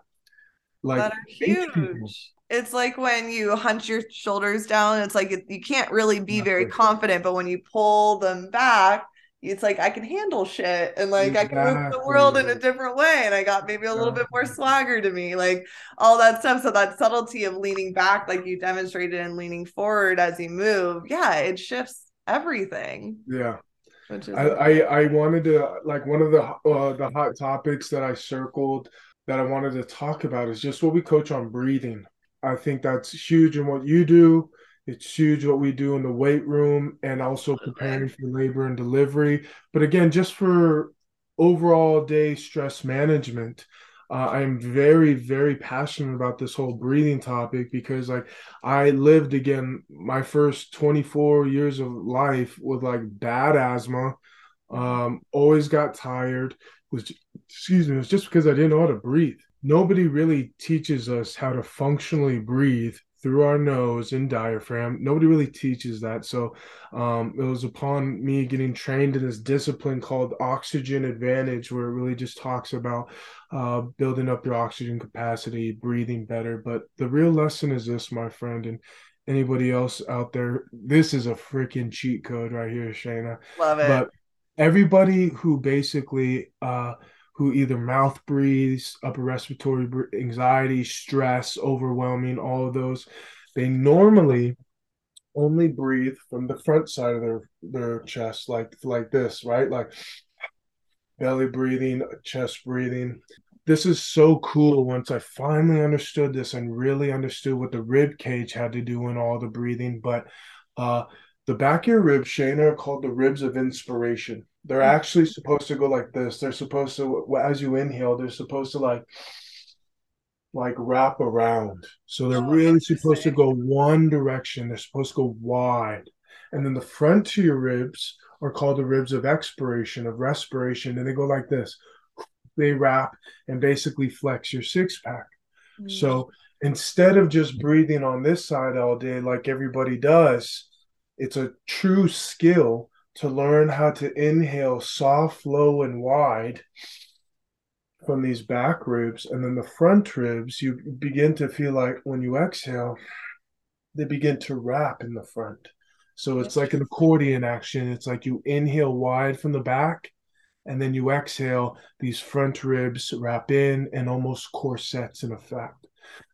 Like that are huge it's like when you hunch your shoulders down it's like you can't really be very confident but when you pull them back it's like I can handle shit and like exactly. I can move the world in a different way and I got maybe a little bit more swagger to me like all that stuff so that subtlety of leaning back like you demonstrated and leaning forward as you move yeah it shifts everything yeah I, I, I wanted to like one of the uh, the hot topics that I circled that I wanted to talk about is just what we coach on breathing I think that's huge in what you do. It's huge what we do in the weight room and also preparing for labor and delivery. But again, just for overall day stress management, uh, I'm very, very passionate about this whole breathing topic because, like, I lived again my first 24 years of life with like bad asthma. Um, always got tired. Was excuse me, it was just because I didn't know how to breathe nobody really teaches us how to functionally breathe through our nose and diaphragm. Nobody really teaches that. So um, it was upon me getting trained in this discipline called Oxygen Advantage, where it really just talks about uh, building up your oxygen capacity, breathing better. But the real lesson is this, my friend, and anybody else out there, this is a freaking cheat code right here, Shaina. Love it. But everybody who basically uh, who either mouth breathes, upper respiratory anxiety, stress, overwhelming, all of those, they normally only breathe from the front side of their their chest, like like this, right? Like belly breathing, chest breathing. This is so cool once I finally understood this and really understood what the rib cage had to do in all the breathing. But uh the back of your ribs, Shaina, are called the ribs of inspiration. They're actually supposed to go like this. They're supposed to, as you inhale, they're supposed to like, like wrap around. So they're oh, really supposed to go one direction. They're supposed to go wide. And then the front to your ribs are called the ribs of expiration, of respiration. And they go like this. They wrap and basically flex your six pack. Mm. So instead of just breathing on this side all day like everybody does, it's a true skill to learn how to inhale soft, low, and wide from these back ribs. And then the front ribs, you begin to feel like when you exhale, they begin to wrap in the front. So it's like an accordion action. It's like you inhale wide from the back, and then you exhale, these front ribs wrap in and almost corsets in effect.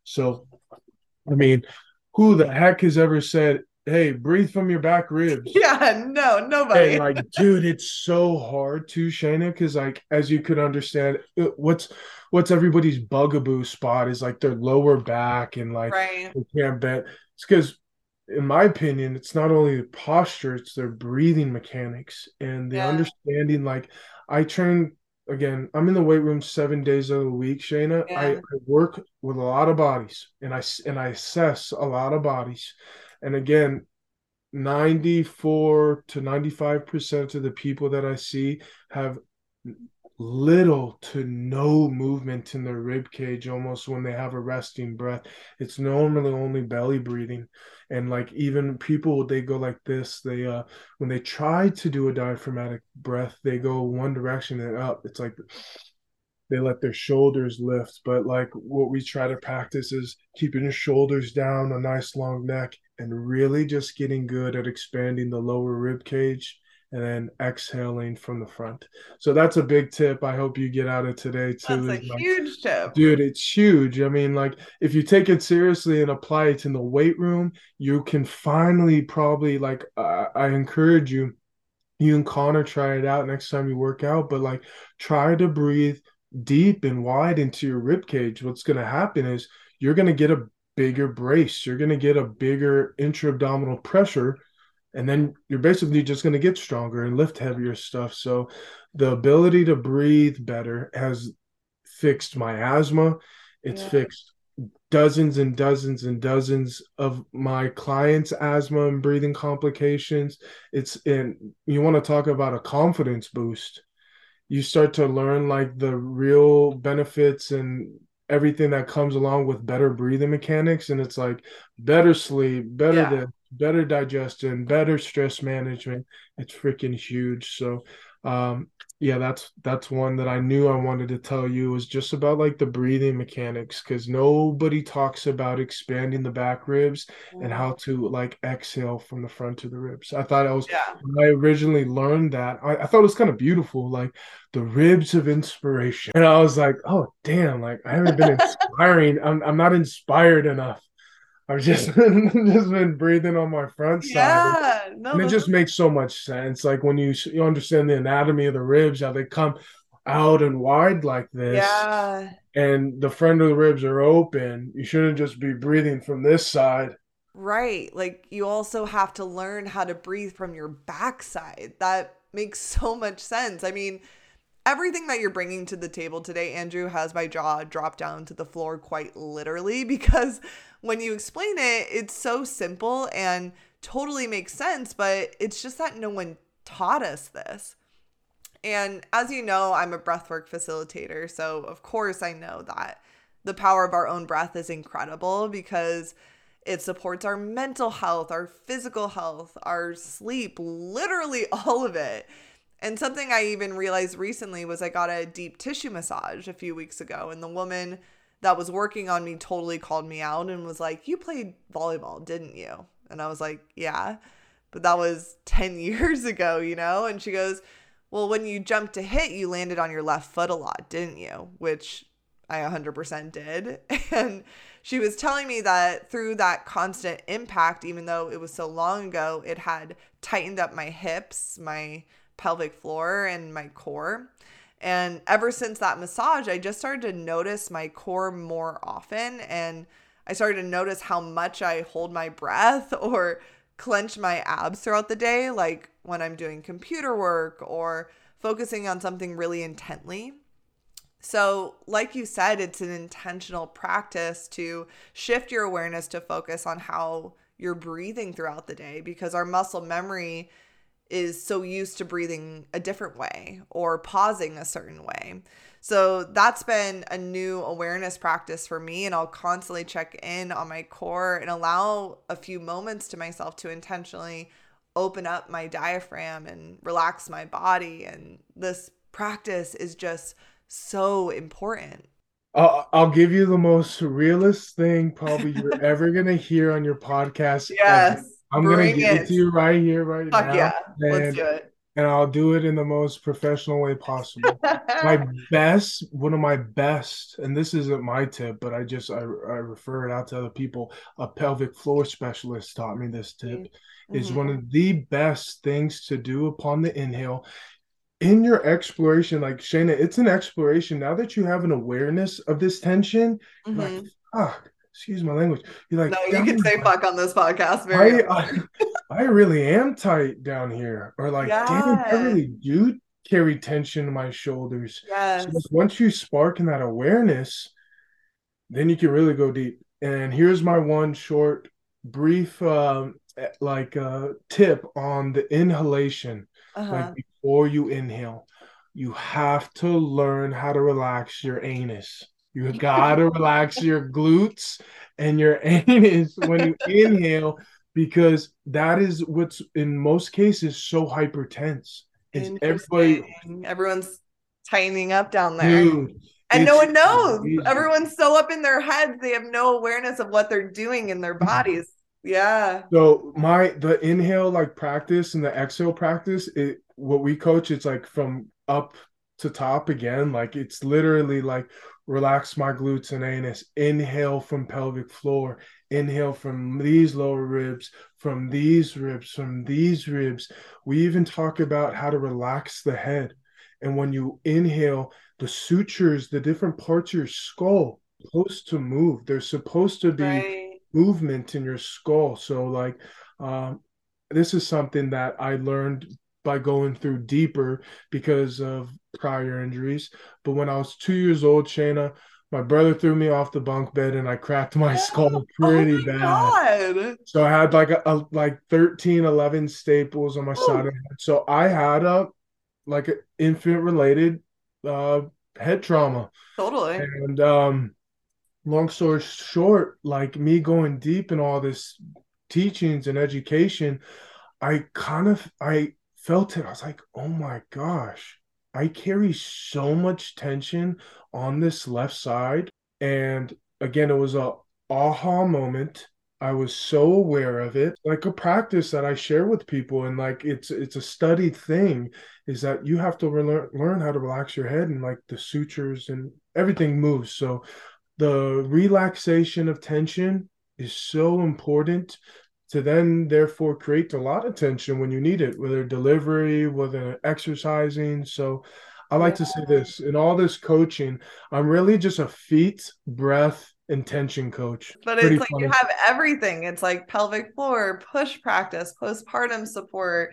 So, I mean, who the heck has ever said hey, breathe from your back ribs. <laughs> Yeah, no, nobody. Hey, like, dude, it's so hard to Shaina, because like as you could understand, what's what's everybody's bugaboo spot is like their lower back and like right. they can't bend. It's because in my opinion, it's not only the posture, it's their breathing mechanics and the yeah. understanding. Like I train again, I'm in the weight room seven days of the week, Shaina. Yeah. I, I, work with a lot of bodies and I and I assess a lot of bodies. And again, 94 to 95% of the people that I see have little to no movement in their rib cage almost when they have a resting breath. It's normally only belly breathing. And like even people they go like this, they uh when they try to do a diaphragmatic breath, they go one direction and up. It's like they let their shoulders lift. But like what we try to practice is keeping your shoulders down, a nice long neck, and really just getting good at expanding the lower rib cage and then exhaling from the front. So that's a big tip. I hope you get out of today too. That's a like, huge tip. Dude, it's huge. I mean, like if you take it seriously and apply it in the weight room, you can finally probably like uh, I encourage you you and Connor try it out next time you work out, but like try to breathe deep and wide into your rib cage. What's going to happen is you're going to get a bigger brace. You're going to get a bigger intra-abdominal pressure and then you're basically just going to get stronger and lift heavier stuff. So the ability to breathe better has fixed my asthma. It's yeah. fixed dozens and dozens and dozens of my clients asthma and breathing complications it's and you want to talk about a confidence boost you start to learn like the real benefits and everything that comes along with better breathing mechanics and it's like better sleep better yeah. better digestion better stress management it's freaking huge so um yeah that's that's one that i knew i wanted to tell you was just about like the breathing mechanics because nobody talks about expanding the back ribs mm. and how to like exhale from the front to the ribs i thought i was yeah. when i originally learned that I, I thought it was kind of beautiful like the ribs of inspiration and i was like oh damn like i haven't been <laughs> inspiring I'm, I'm not inspired enough I've just <laughs> just been breathing on my front side. Yeah, no, and it just makes so much sense. Like when you you understand the anatomy of the ribs, how they come out and wide like this. Yeah. And the front of the ribs are open. You shouldn't just be breathing from this side. Right. Like you also have to learn how to breathe from your backside. That makes so much sense. I mean, everything that you're bringing to the table today, Andrew, has my jaw dropped down to the floor quite literally <laughs> because when you explain it, it's so simple and totally makes sense, but it's just that no one taught us this. And as you know, I'm a breathwork facilitator, so of course I know that the power of our own breath is incredible because it supports our mental health, our physical health, our sleep, literally <laughs> all of it. And something I even realized recently was I got a deep tissue massage a few weeks ago, and the woman that was working on me totally called me out and was like, You played volleyball, didn't you? And I was like, Yeah. But that was 10 <laughs> years ago, you know? And she goes, Well, when you jumped to hit, you landed on your left foot a lot, didn't you? Which I 100% did. <laughs> And she was telling me that through that constant impact, even though it was so long ago, it had tightened up my hips, my pelvic floor and my core. And ever since that massage, I just started to notice my core more often. And I started to notice how much I hold my breath <laughs> or clench my abs throughout the day, like when I'm doing computer work or focusing on something really intently. So, like you said, it's an intentional practice to shift your awareness to focus on how you're breathing throughout the day because our muscle memory is so used to breathing a different way or pausing a certain way. So that's been a new awareness practice for me. And I'll constantly check in on my core and allow a few moments to myself to intentionally open up my diaphragm and relax my body. And this practice is just so important. I'll, I'll give you the most realist thing probably you're <laughs> ever going to hear on your podcast. Yes. Ever. I'm gonna give it. it. to you right here, right Fuck now. yeah, and, let's do it. And I'll do it in the most professional way possible. <laughs> my best, one of my best, and this isn't my tip, but I just I, I refer it out to other people. A pelvic floor specialist taught me this tip. Mm-hmm. Is one of the best things to do upon the inhale in your exploration, like Shaina, it's an exploration. Now that you have an awareness of this tension, mm-hmm. like, fuck, excuse my language. You're like, no, you can say fuck on this podcast. Very I, I, I, really am tight down here, or like, yes. damn, I really do carry tension in my shoulders. Yes. So once you spark in that awareness, then you can really go deep. And here's my one short, brief, um, eh, like uh, tip on the inhalation. Uh-huh. Like before you inhale, you have to learn how to relax your anus. You gotta relax your glutes and your <laughs> anus when you inhale because that is what's in most cases so hypertense. It's everybody everyone's tightening up down there. Dude, and no one knows. Crazy. Everyone's so up in their heads, they have no awareness of what they're doing in their <laughs> bodies. Yeah. So my the inhale like practice and the exhale practice, it what we coach, it's like from up to top again. Like it's literally like relax my glutes and anus, inhale from pelvic floor, inhale from these lower ribs, from these ribs, from these ribs. We even talk about how to relax the head. And when you inhale, the sutures, the different parts of your skull supposed to move. There's supposed to be right. movement in your skull. So like um, this is something that I learned by going through deeper because of prior injuries. But when I was two years old, Shaina, my brother threw me off the bunk bed and I cracked my skull oh pretty oh my bad. God. So I had like a, a, like 13, 11 staples on my oh. side of head. So I had a like an infant related uh head trauma. Totally. And um long story short, like me going deep in all this teachings and education, I kind of I felt it. I was like, oh my gosh, I carry so much tension on this left side. And again, it was a aha moment. I was so aware of it. Like a practice that I share with people, and like it's it's a studied thing, is that you have to learn learn how to relax your head and like the sutures and everything moves. So the relaxation of tension is so important to then therefore create a lot of tension when you need it, whether delivery, whether exercising. So I like yeah. to say this in all this coaching, I'm really just a feet, breath, and tension coach. But Pretty it's like funny. you have everything. It's like pelvic floor, push practice, postpartum support,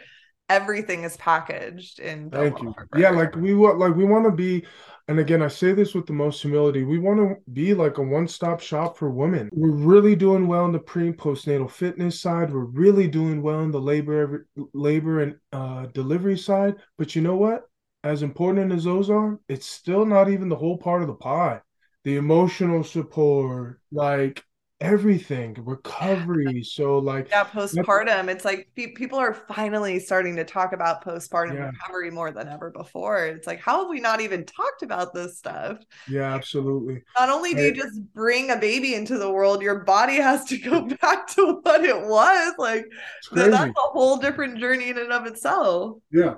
everything is packaged in thank you yeah like we want like we want to be and again i say this with the most humility. We want to be like a one-stop shop for women. We're really doing well in the pre and postnatal fitness side. We're really doing well in the labor labor and uh, delivery side. But you know what? As important as those are it's still not even the whole part of the pie. The emotional support like everything recovery so like yeah postpartum it's like people are finally starting to talk about postpartum yeah. recovery more than ever before it's like how have we not even talked about this stuff? Yeah absolutely not only do you just bring a baby into the world your body has to go <laughs> back to what it was like that's a whole different journey in and of itself. Yeah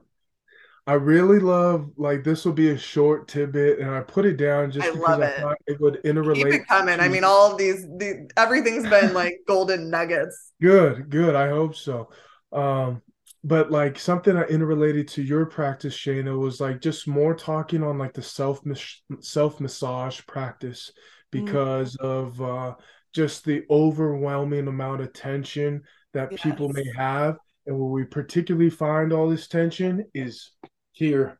I really love like this will be a short tidbit, and I put it down just I because I thought it would interrelate. Keep it coming. I mean, all of these, the everything's been like golden nuggets. Good, good. I hope so. Um, but like something that interrelated to your practice, Shaina, was like just more talking on like the self self massage practice mm. because mm. of uh, just the overwhelming amount of tension that yes. people may have and where we particularly find all this tension is here.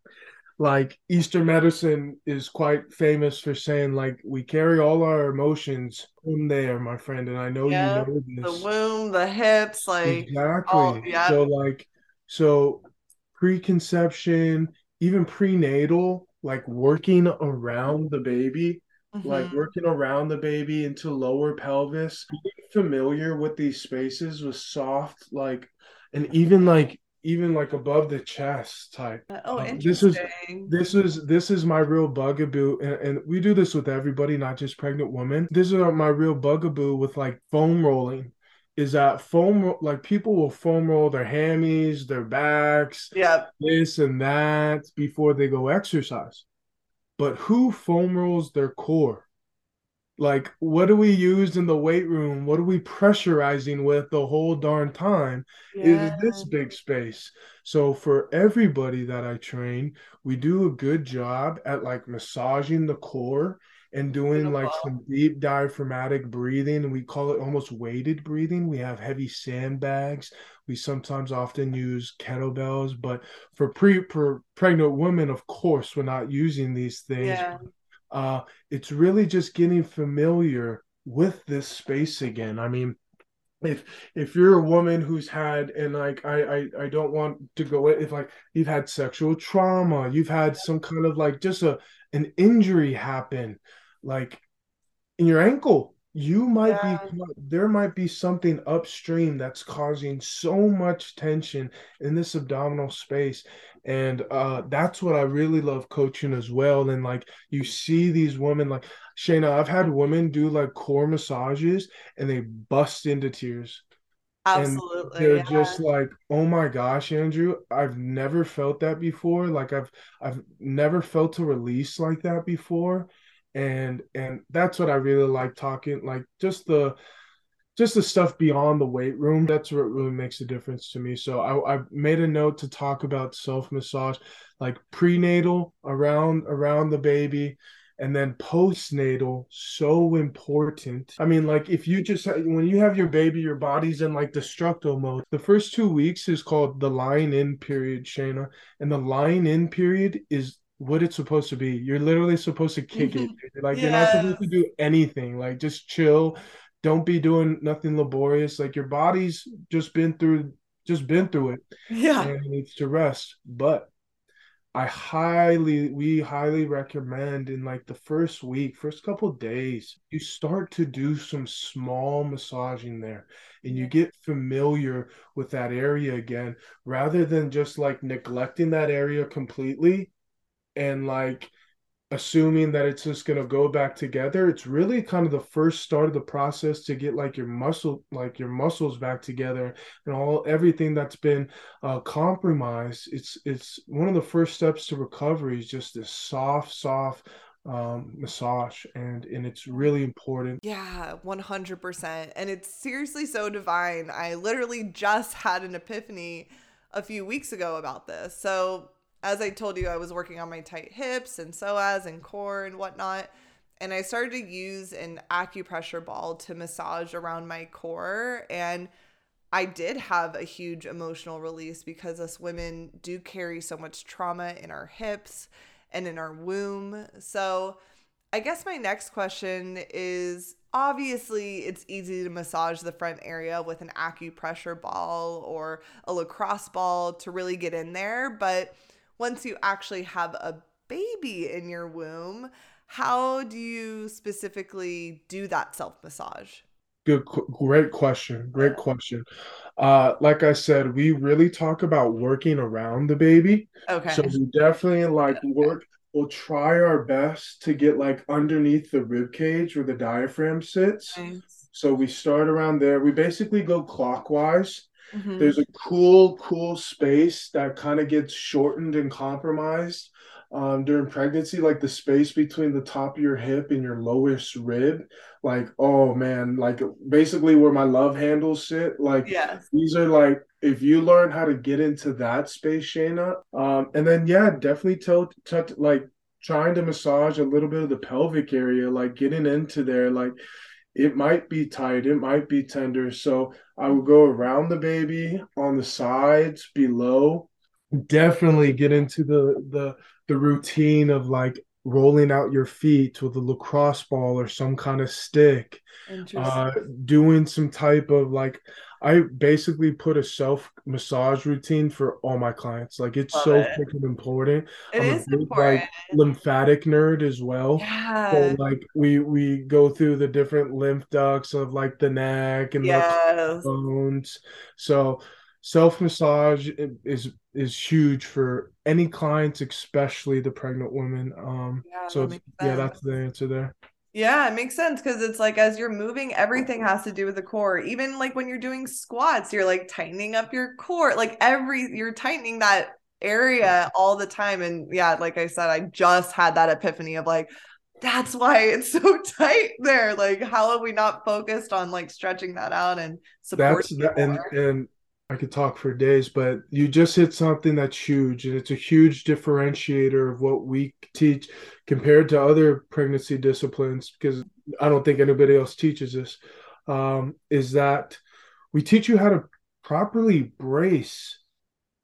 Like Eastern medicine is quite famous for saying, like, we carry all our emotions from there, my friend. And I know yeah, you know this. The womb, the hips, like exactly. All, yeah. So like so preconception, even prenatal, like working around the baby, Mm-hmm. like working around the baby into lower pelvis familiar with these spaces with soft like and even like even like above the chest type. Uh, oh, um, this is this is this is my real bugaboo, and, and, we do this with everybody, not just pregnant women. This is my real bugaboo with like foam rolling. Is that foam like people will foam roll their hammies, their backs, yeah, this and that before they go exercise. But who foam rolls their core? Like, what do we use in the weight room? What are we pressurizing with the whole darn time? Yeah. Is this big space? So, for everybody that I train, we do a good job at like massaging the core and doing Beautiful. like some deep diaphragmatic breathing. We call it almost weighted breathing. We have heavy sandbags. We sometimes often use kettlebells, but for pre for pregnant women, of course, we're not using these things. Yeah uh, it's really just getting familiar with this space again. I mean, if if you're a woman who's had and like I, I I don't want to go if like you've had sexual trauma, you've had some kind of like just a an injury happen, like in your ankle, you might yeah. be there might be something upstream that's causing so much tension in this abdominal space and uh that's what i really love coaching as well and like you see these women like shaina i've had women do like core massages and they bust into tears Absolutely. And they're yeah. just like, oh my gosh, Andrew, I've never felt that before. Like I've I've never felt a release like that before. And and that's what I really like talking, like just the just the stuff beyond the weight room. That's what really makes a difference to me. So I, I made a note to talk about self massage, like prenatal around around the baby, and then postnatal so important i mean like if you just when you have your baby your body's in like destructo mode the first two weeks is called the lying in period shaina and the lying in period is what it's supposed to be. You're literally supposed to kick it mm-hmm. like yes. you're not supposed to do anything. Like just chill. Don't be doing nothing laborious. Like your body's just been through just been through it yeah. and it needs to rest. But I highly, we highly recommend in like the first week, first couple days, you start to do some small massaging there and you get familiar with that area again rather than just like neglecting that area completely and like assuming that it's just going to go back together it's really kind of the first start of the process to get like your muscle like your muscles back together and all everything that's been uh, compromised. It's it's one of the first steps to recovery is just this soft soft um massage and and it's really important. Yeah 100% and it's seriously so divine. I literally just had an epiphany a few weeks ago about this. So as I told you, I was working on my tight hips and psoas and core and whatnot. And I started to use an acupressure ball to massage around my core. And I did have a huge emotional release because us women do carry so much trauma in our hips and in our womb. So I guess my next question is obviously it's easy to massage the front area with an acupressure ball or a lacrosse ball to really get in there. But once you actually have a baby in your womb, how do you specifically do that self massage? Good, great question. Great question. Uh, like I said, we really talk about working around the baby. Okay. So we definitely like <laughs> work. We'll try our best to get like underneath the rib cage where the diaphragm sits. Nice. So we start around there. We basically go clockwise Mm-hmm. There's a cool, cool space that kind of gets shortened and compromised um, during pregnancy, like the space between the top of your hip and your lowest rib. Like, oh man, like basically where my love handles sit. Like, yes. these are like, if you learn how to get into that space, Shaina, um, and then yeah, definitely tell, t- like trying to massage a little bit of the pelvic area, like getting into there, like it might be tight, it might be tender. So I will go around the baby on the sides, below. Definitely get into the the the routine of like rolling out your feet with a lacrosse ball or some kind of stick. Uh, doing some type of like I basically put a self massage routine for all my clients. Like it's Love so it. freaking important. It I'm is big, important. like lymphatic nerd as well. Yeah. So like we we go through the different lymph ducts of like the neck and yes. the bones. So self massage is is huge for any clients, especially the pregnant women. Um yeah, so that yeah, that's the answer there. Yeah, it makes sense because it's like as you're moving, everything has to do with the core. Even like when you're doing squats, you're like tightening up your core. Like every you're tightening that area all the time. And yeah, like I said, I just had that epiphany of like, that's why it's so <laughs> tight there. Like, how have we not focused on like stretching that out and supporting? That's that, and and I could talk for days, but you just hit something that's huge, and it's a huge differentiator of what we teach compared to other pregnancy disciplines. Because I don't think anybody else teaches this. Um, is that we teach you how to properly brace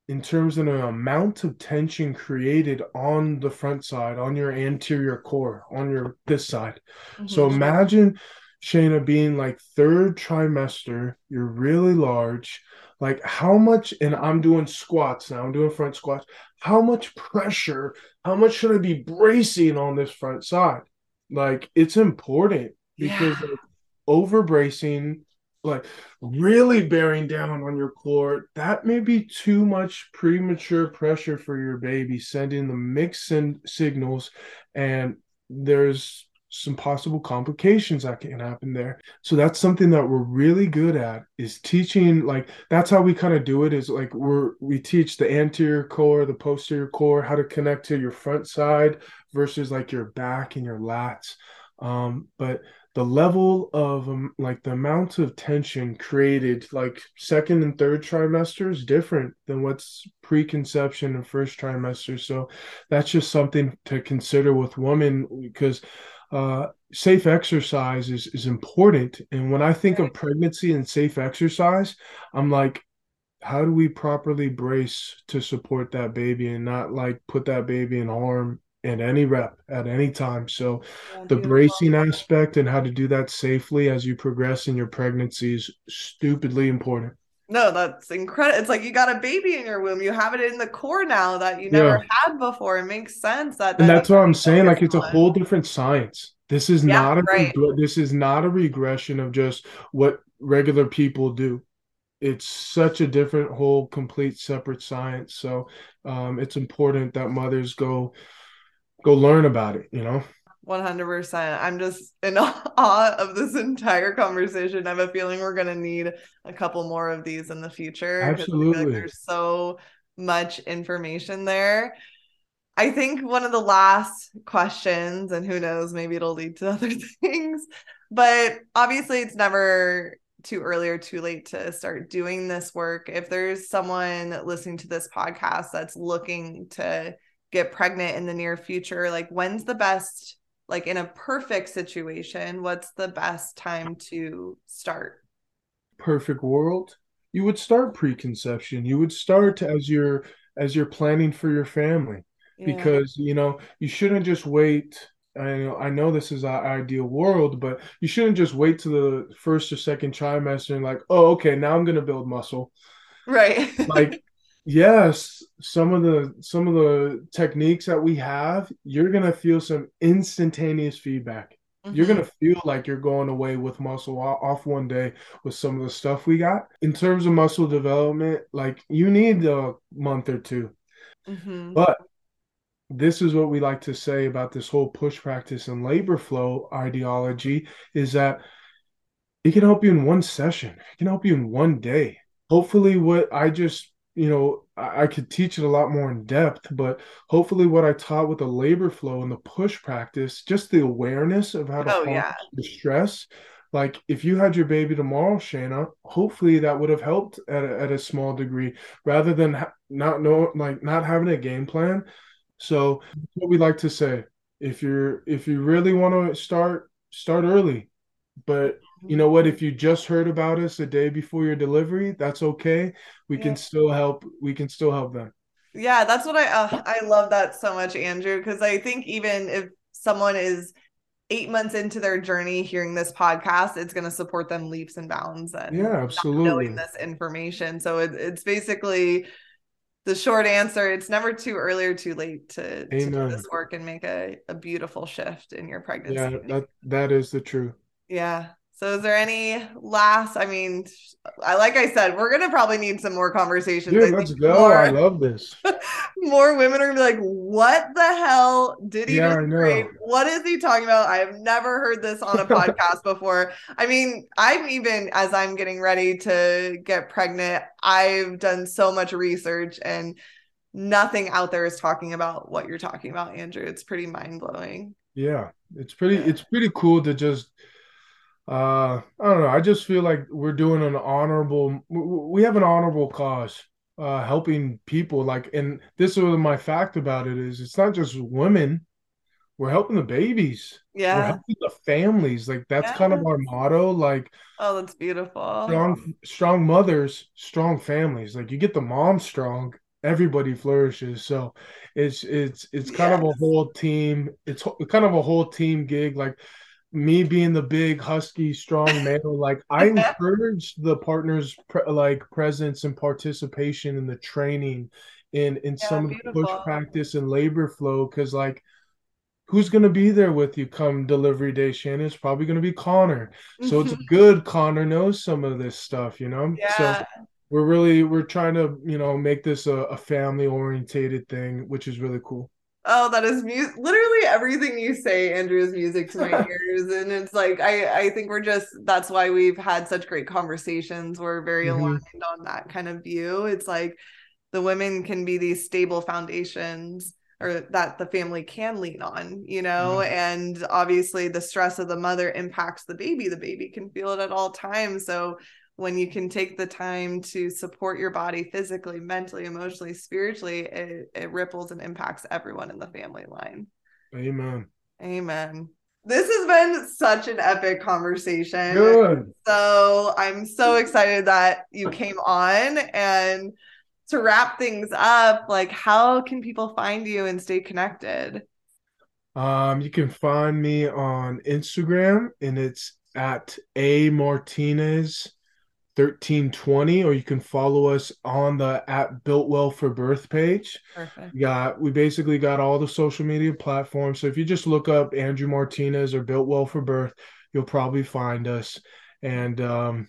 in terms of the amount of tension created on the front side, on your anterior core, on your this side. Mm-hmm. So imagine Shaina being like third trimester, you're really large like how much and i'm doing squats now i'm doing front squats. How much pressure how much should i be bracing on this front side? Like it's important because yeah. over bracing like really bearing down on your core. That may be too much premature pressure for your baby sending the mixed signals and there's some possible complications that can happen there. So that's something that we're really good at is teaching like that's how we kind of do it is like we're we teach the anterior core, the posterior core, how to connect to your front side versus like your back and your lats. Um, but the level of um, like the amount of tension created like second and third trimester is different than what's preconception and first trimester so that's just something to consider with women because uh, safe exercise is is important and when i think of pregnancy and safe exercise i'm like how do we properly brace to support that baby and not like put that baby in harm at any rep at any time. So yeah, the bracing aspect and how to do that safely as you progress in your pregnancy is stupidly important. No, that's incredible. It's like you got a baby in your womb. You have it in the core now that you never yeah. had before. It makes sense that. And that's what I'm saying. Like it's a whole different science. This is yeah, not a right. this is not a regression of just what regular people do. It's such a different whole complete separate science. So um, it's important that mothers go go learn about it, you know? 100%. I'm just in <laughs> awe of this entire conversation. I have a feeling we're going to need a couple more of these in the future. Absolutely. Like there's so much information there. I think one of the last questions, and who knows, maybe it'll lead to <laughs> other things, but obviously it's never too early or too late to start doing this work. If there's someone listening to this podcast that's looking to get pregnant in the near future like when's the best like in a perfect situation what's the best time to start perfect world you would start preconception you would start as you're as you're planning for your family yeah. because you know you shouldn't just wait I know I know this is our ideal world, but you shouldn't just wait to the first or second trimester and like, oh, okay, now I'm gonna build muscle. Right. <laughs> like yes some of the some of the techniques that we have you're gonna feel some instantaneous feedback. Mm-hmm. you're gonna feel like you're going away with muscle off one day with some of the stuff we got. In terms of muscle development like you need a month or 2 mm-hmm. but this is what we like to say about this whole push practice and labor flow ideology is that it can help you in one session. It can help you in one day. Hopefully what i just you know, I, I could teach it a lot more in depth, but hopefully what I taught with the labor flow and the push practice, just the awareness of how to oh, yeah. the stress. Like if you had your baby tomorrow, shaina hopefully that would have helped at a, at a small degree rather than ha- not know like not having a game plan. So what we like to say, if you're if you really want to start, start early. But you know what? If you just heard about us a day before your delivery that's okay. We yeah. can still help we can still help them. Yeah that's what i uh, i love that so much andrew because i think even if someone is eight months into their journey hearing this podcast it's going to support them leaps and bounds and yeah absolutely knowing this information. So it, it's basically the short answer it's never too early or too late to, to do this work and make a, a beautiful shift in your pregnancy. yeah that that is the truth. Yeah so is there any last? I mean, I like I said, we're gonna probably need some more conversations. Dude, let's go. More, I love this. <laughs> more women are gonna be like, "What the hell did he yeah, just What is he talking about? I have never heard this on a <laughs> podcast before." I mean, I'm even as I'm getting ready to get pregnant, I've done so much research and nothing out there is talking about what you're talking about, Andrew. It's pretty mind blowing. Yeah, it's pretty. Yeah. It's pretty cool to just uh i don't know. I just feel like we're doing an honorable we have an honorable cause uh helping people. Like and this is my fact about it is it's not just women. We're helping the babies. Yeah. we're helping the families. Like that's yeah. kind of our motto. Like oh that's beautiful. strong strong mothers strong families. Like you get the mom strong everybody flourishes. So it's it's it's kind yes. of a whole team it's kind of a whole team gig. Like me being the big husky strong male like i <laughs> encourage the partners pre- like presence and participation in the training in in yeah, some of the push practice and labor flow because like who's going to be there with you come delivery day shannon? It's probably going to be connor. So it's mm-hmm. good connor knows some of this stuff you know? Yeah. so we're really we're trying to you know make this a, a family orientated thing which is really cool Oh, that is music. Literally everything you say, Andrew, is music to my <laughs> ears. And it's like, I, I think we're just, that's why we've had such great conversations. We're very mm-hmm. aligned on that kind of view. It's like the women can be these stable foundations or that the family can lean on, you know, mm-hmm. and obviously the stress of the mother impacts the baby. The baby can feel it at all times. So when you can take the time to support your body physically, mentally, emotionally, spiritually, it, it ripples and impacts everyone in the family line. Amen. Amen. This has been such an epic conversation. Good. So I'm so excited that you came on. And to wrap things up, like how can people find you and stay connected? Um, you can find me on Instagram and it's at a Martinez 1320 or you can follow us on the at built well for birth page. Perfect. we got we basically got all the social media platforms. So if you just look up andrew martinez or built well for birth you'll probably find us. And um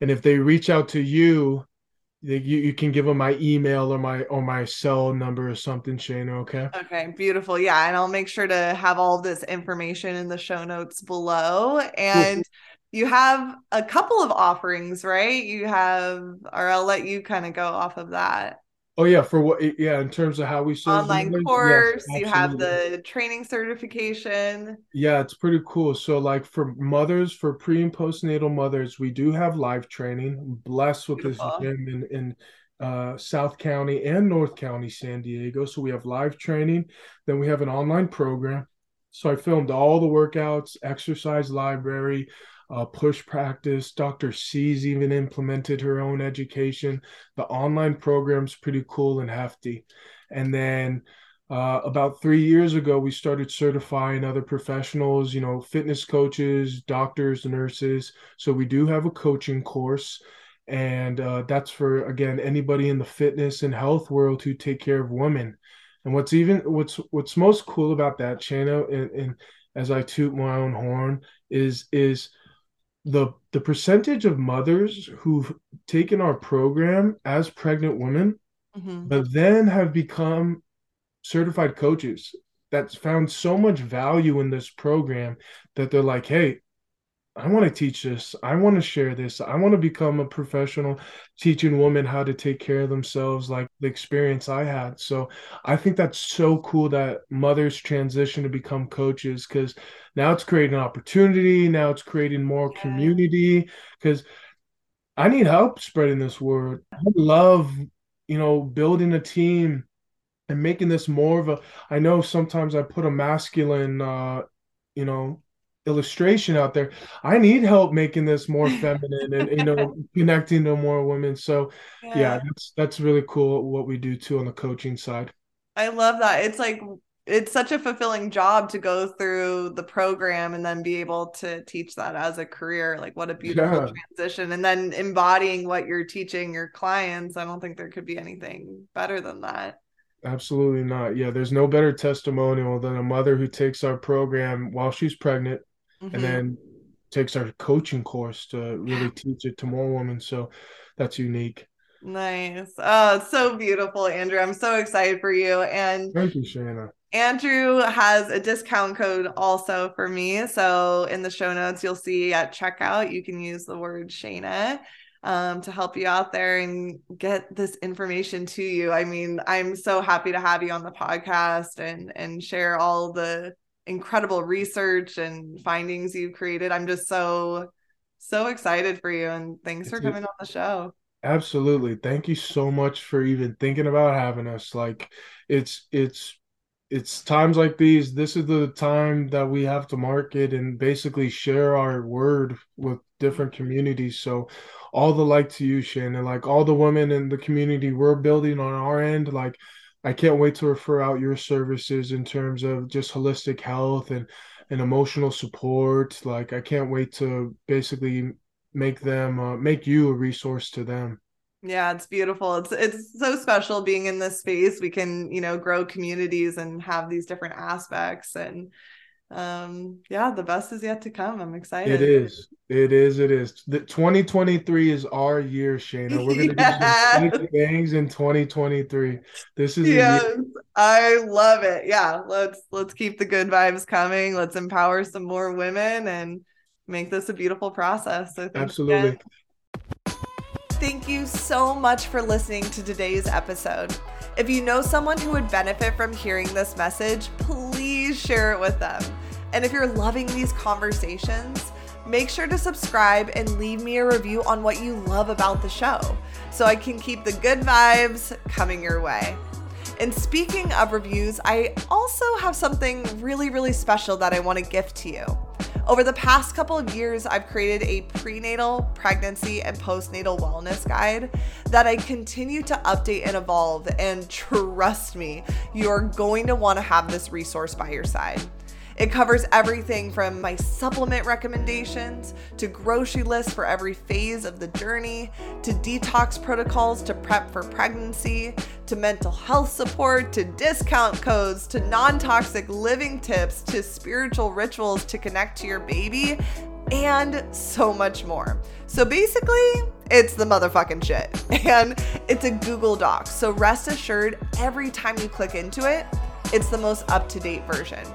and if they reach out to you you, you can give them my email or my or my cell number or something shaina okay? Okay beautiful. Yeah and i'll make sure to have all this information in the show notes below. And you have a couple of offerings, right? You have, or I'll let you kind of go off of that. Oh yeah, for what? Yeah, in terms of how we serve online course, yes, you have the training certification. Yeah, it's pretty cool. So, like for mothers, for pre and postnatal mothers, we do have live training. I'm blessed with Beautiful. this gym in in uh, South County and North County, San Diego. So we have live training. Then we have an online program. So I filmed all the workouts, exercise library uh, push practice. Dr. C's even implemented her own education. The online program's pretty cool and hefty. And then uh, about three years ago, we started certifying other professionals, you know, fitness coaches, doctors, nurses. So we do have a coaching course. And uh, that's for, again, anybody in the fitness and health world who take care of women. And what's even what's what's most cool about that, Shaina, and, and as I toot my own horn, is is the the percentage of mothers who've taken our program as pregnant women mm-hmm. but then have become certified coaches that's found so much value in this program that they're like hey I want to teach this. I want to share this. I want to become a professional teaching women how to take care of themselves, like the experience I had. So I think that's so cool that mothers transition to become coaches because now it's creating an opportunity. Now it's creating more yeah. community because I need help spreading this word. I love, you know, building a team and making this more of a. I know sometimes I put a masculine, uh, you know, illustration out there. I need help making this more feminine and you know <laughs> connecting to more women. So yeah. yeah, that's that's really cool what we do too on the coaching side. I love that. It's like it's such a fulfilling job to go through the program and then be able to teach that as a career. Like what a beautiful yeah. transition. And then embodying what you're teaching your clients. I don't think there could be anything better than that. Absolutely not. Yeah, there's no better testimonial than a mother who takes our program while she's pregnant mm-hmm. and then takes our coaching course to really <gasps> teach it to more women. So that's unique. Nice. Oh, it's so beautiful, Andrew. I'm so excited for you. And thank you, Shaina. Andrew has a discount code also for me. So in the show notes, you'll see at checkout, you can use the word Shaina um, to help you out there and get this information to you. I mean, I'm so happy to have you on the podcast and and share all the incredible research and findings you've created. I'm just so so excited for you and thanks for coming on the show. Absolutely. Thank you so much for even thinking about having us. Like it's it's it's times like these this is the time that we have to market and basically share our word with different communities so all the like to you shannon like all the women in the community we're building on our end like I can't wait to refer out your services in terms of just holistic health and and emotional support. Like I can't wait to basically make them uh, make you a resource to them. Yeah, it's beautiful. It's it's so special being in this space. We can, you know, grow communities and have these different aspects and um yeah the best is yet to come. I'm excited. it is. It is it is. The 2023 is our year shaina we're gonna <laughs> yes. do some things in 2023 this is yes i love it. Yeah let's let's keep the good vibes coming. Let's empower some more women and make this a beautiful process. So absolutely. again. Thank you so much for listening to today's episode. If you know someone who would benefit from hearing this message, please share it with them. And if you're loving these conversations, make sure to subscribe and leave me a review on what you love about the show so I can keep the good vibes coming your way. And speaking of reviews, I also have something really, really special that I want to gift to you. Over the past couple of years, I've created a prenatal, pregnancy, and postnatal wellness guide that I continue to update and evolve. And trust me, you're going to want to have this resource by your side. It covers everything from my supplement recommendations to grocery lists for every phase of the journey, to detox protocols to prep for pregnancy, to mental health support, to discount codes, to non toxic living tips, to spiritual rituals to connect to your baby, and so much more. So basically, it's the motherfucking shit. <laughs> And it's a Google Doc. So rest assured, every time you click into it, it's the most up to date version.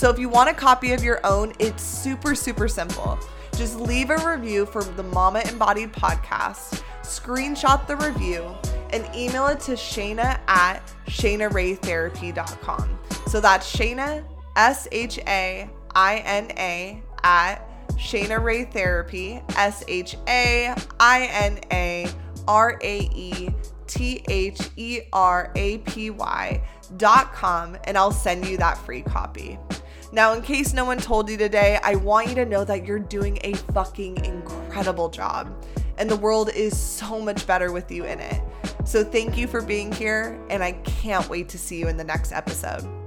So if you want a copy of your own, it's super, super simple. Just leave a review for the Mama Embodied podcast, screenshot the review, and email it to Shaina at ShainaRaeTherapy.com. So that's Shaina, S H A I N A, at Shaina Rae Therapy, S H A I N A R A E T H E R A P Y dot com, and I'll send you that free copy. Now, in case no one told you today, I want you to know that you're doing a fucking incredible job. And the world is so much better with you in it. So, thank you for being here, and I can't wait to see you in the next episode.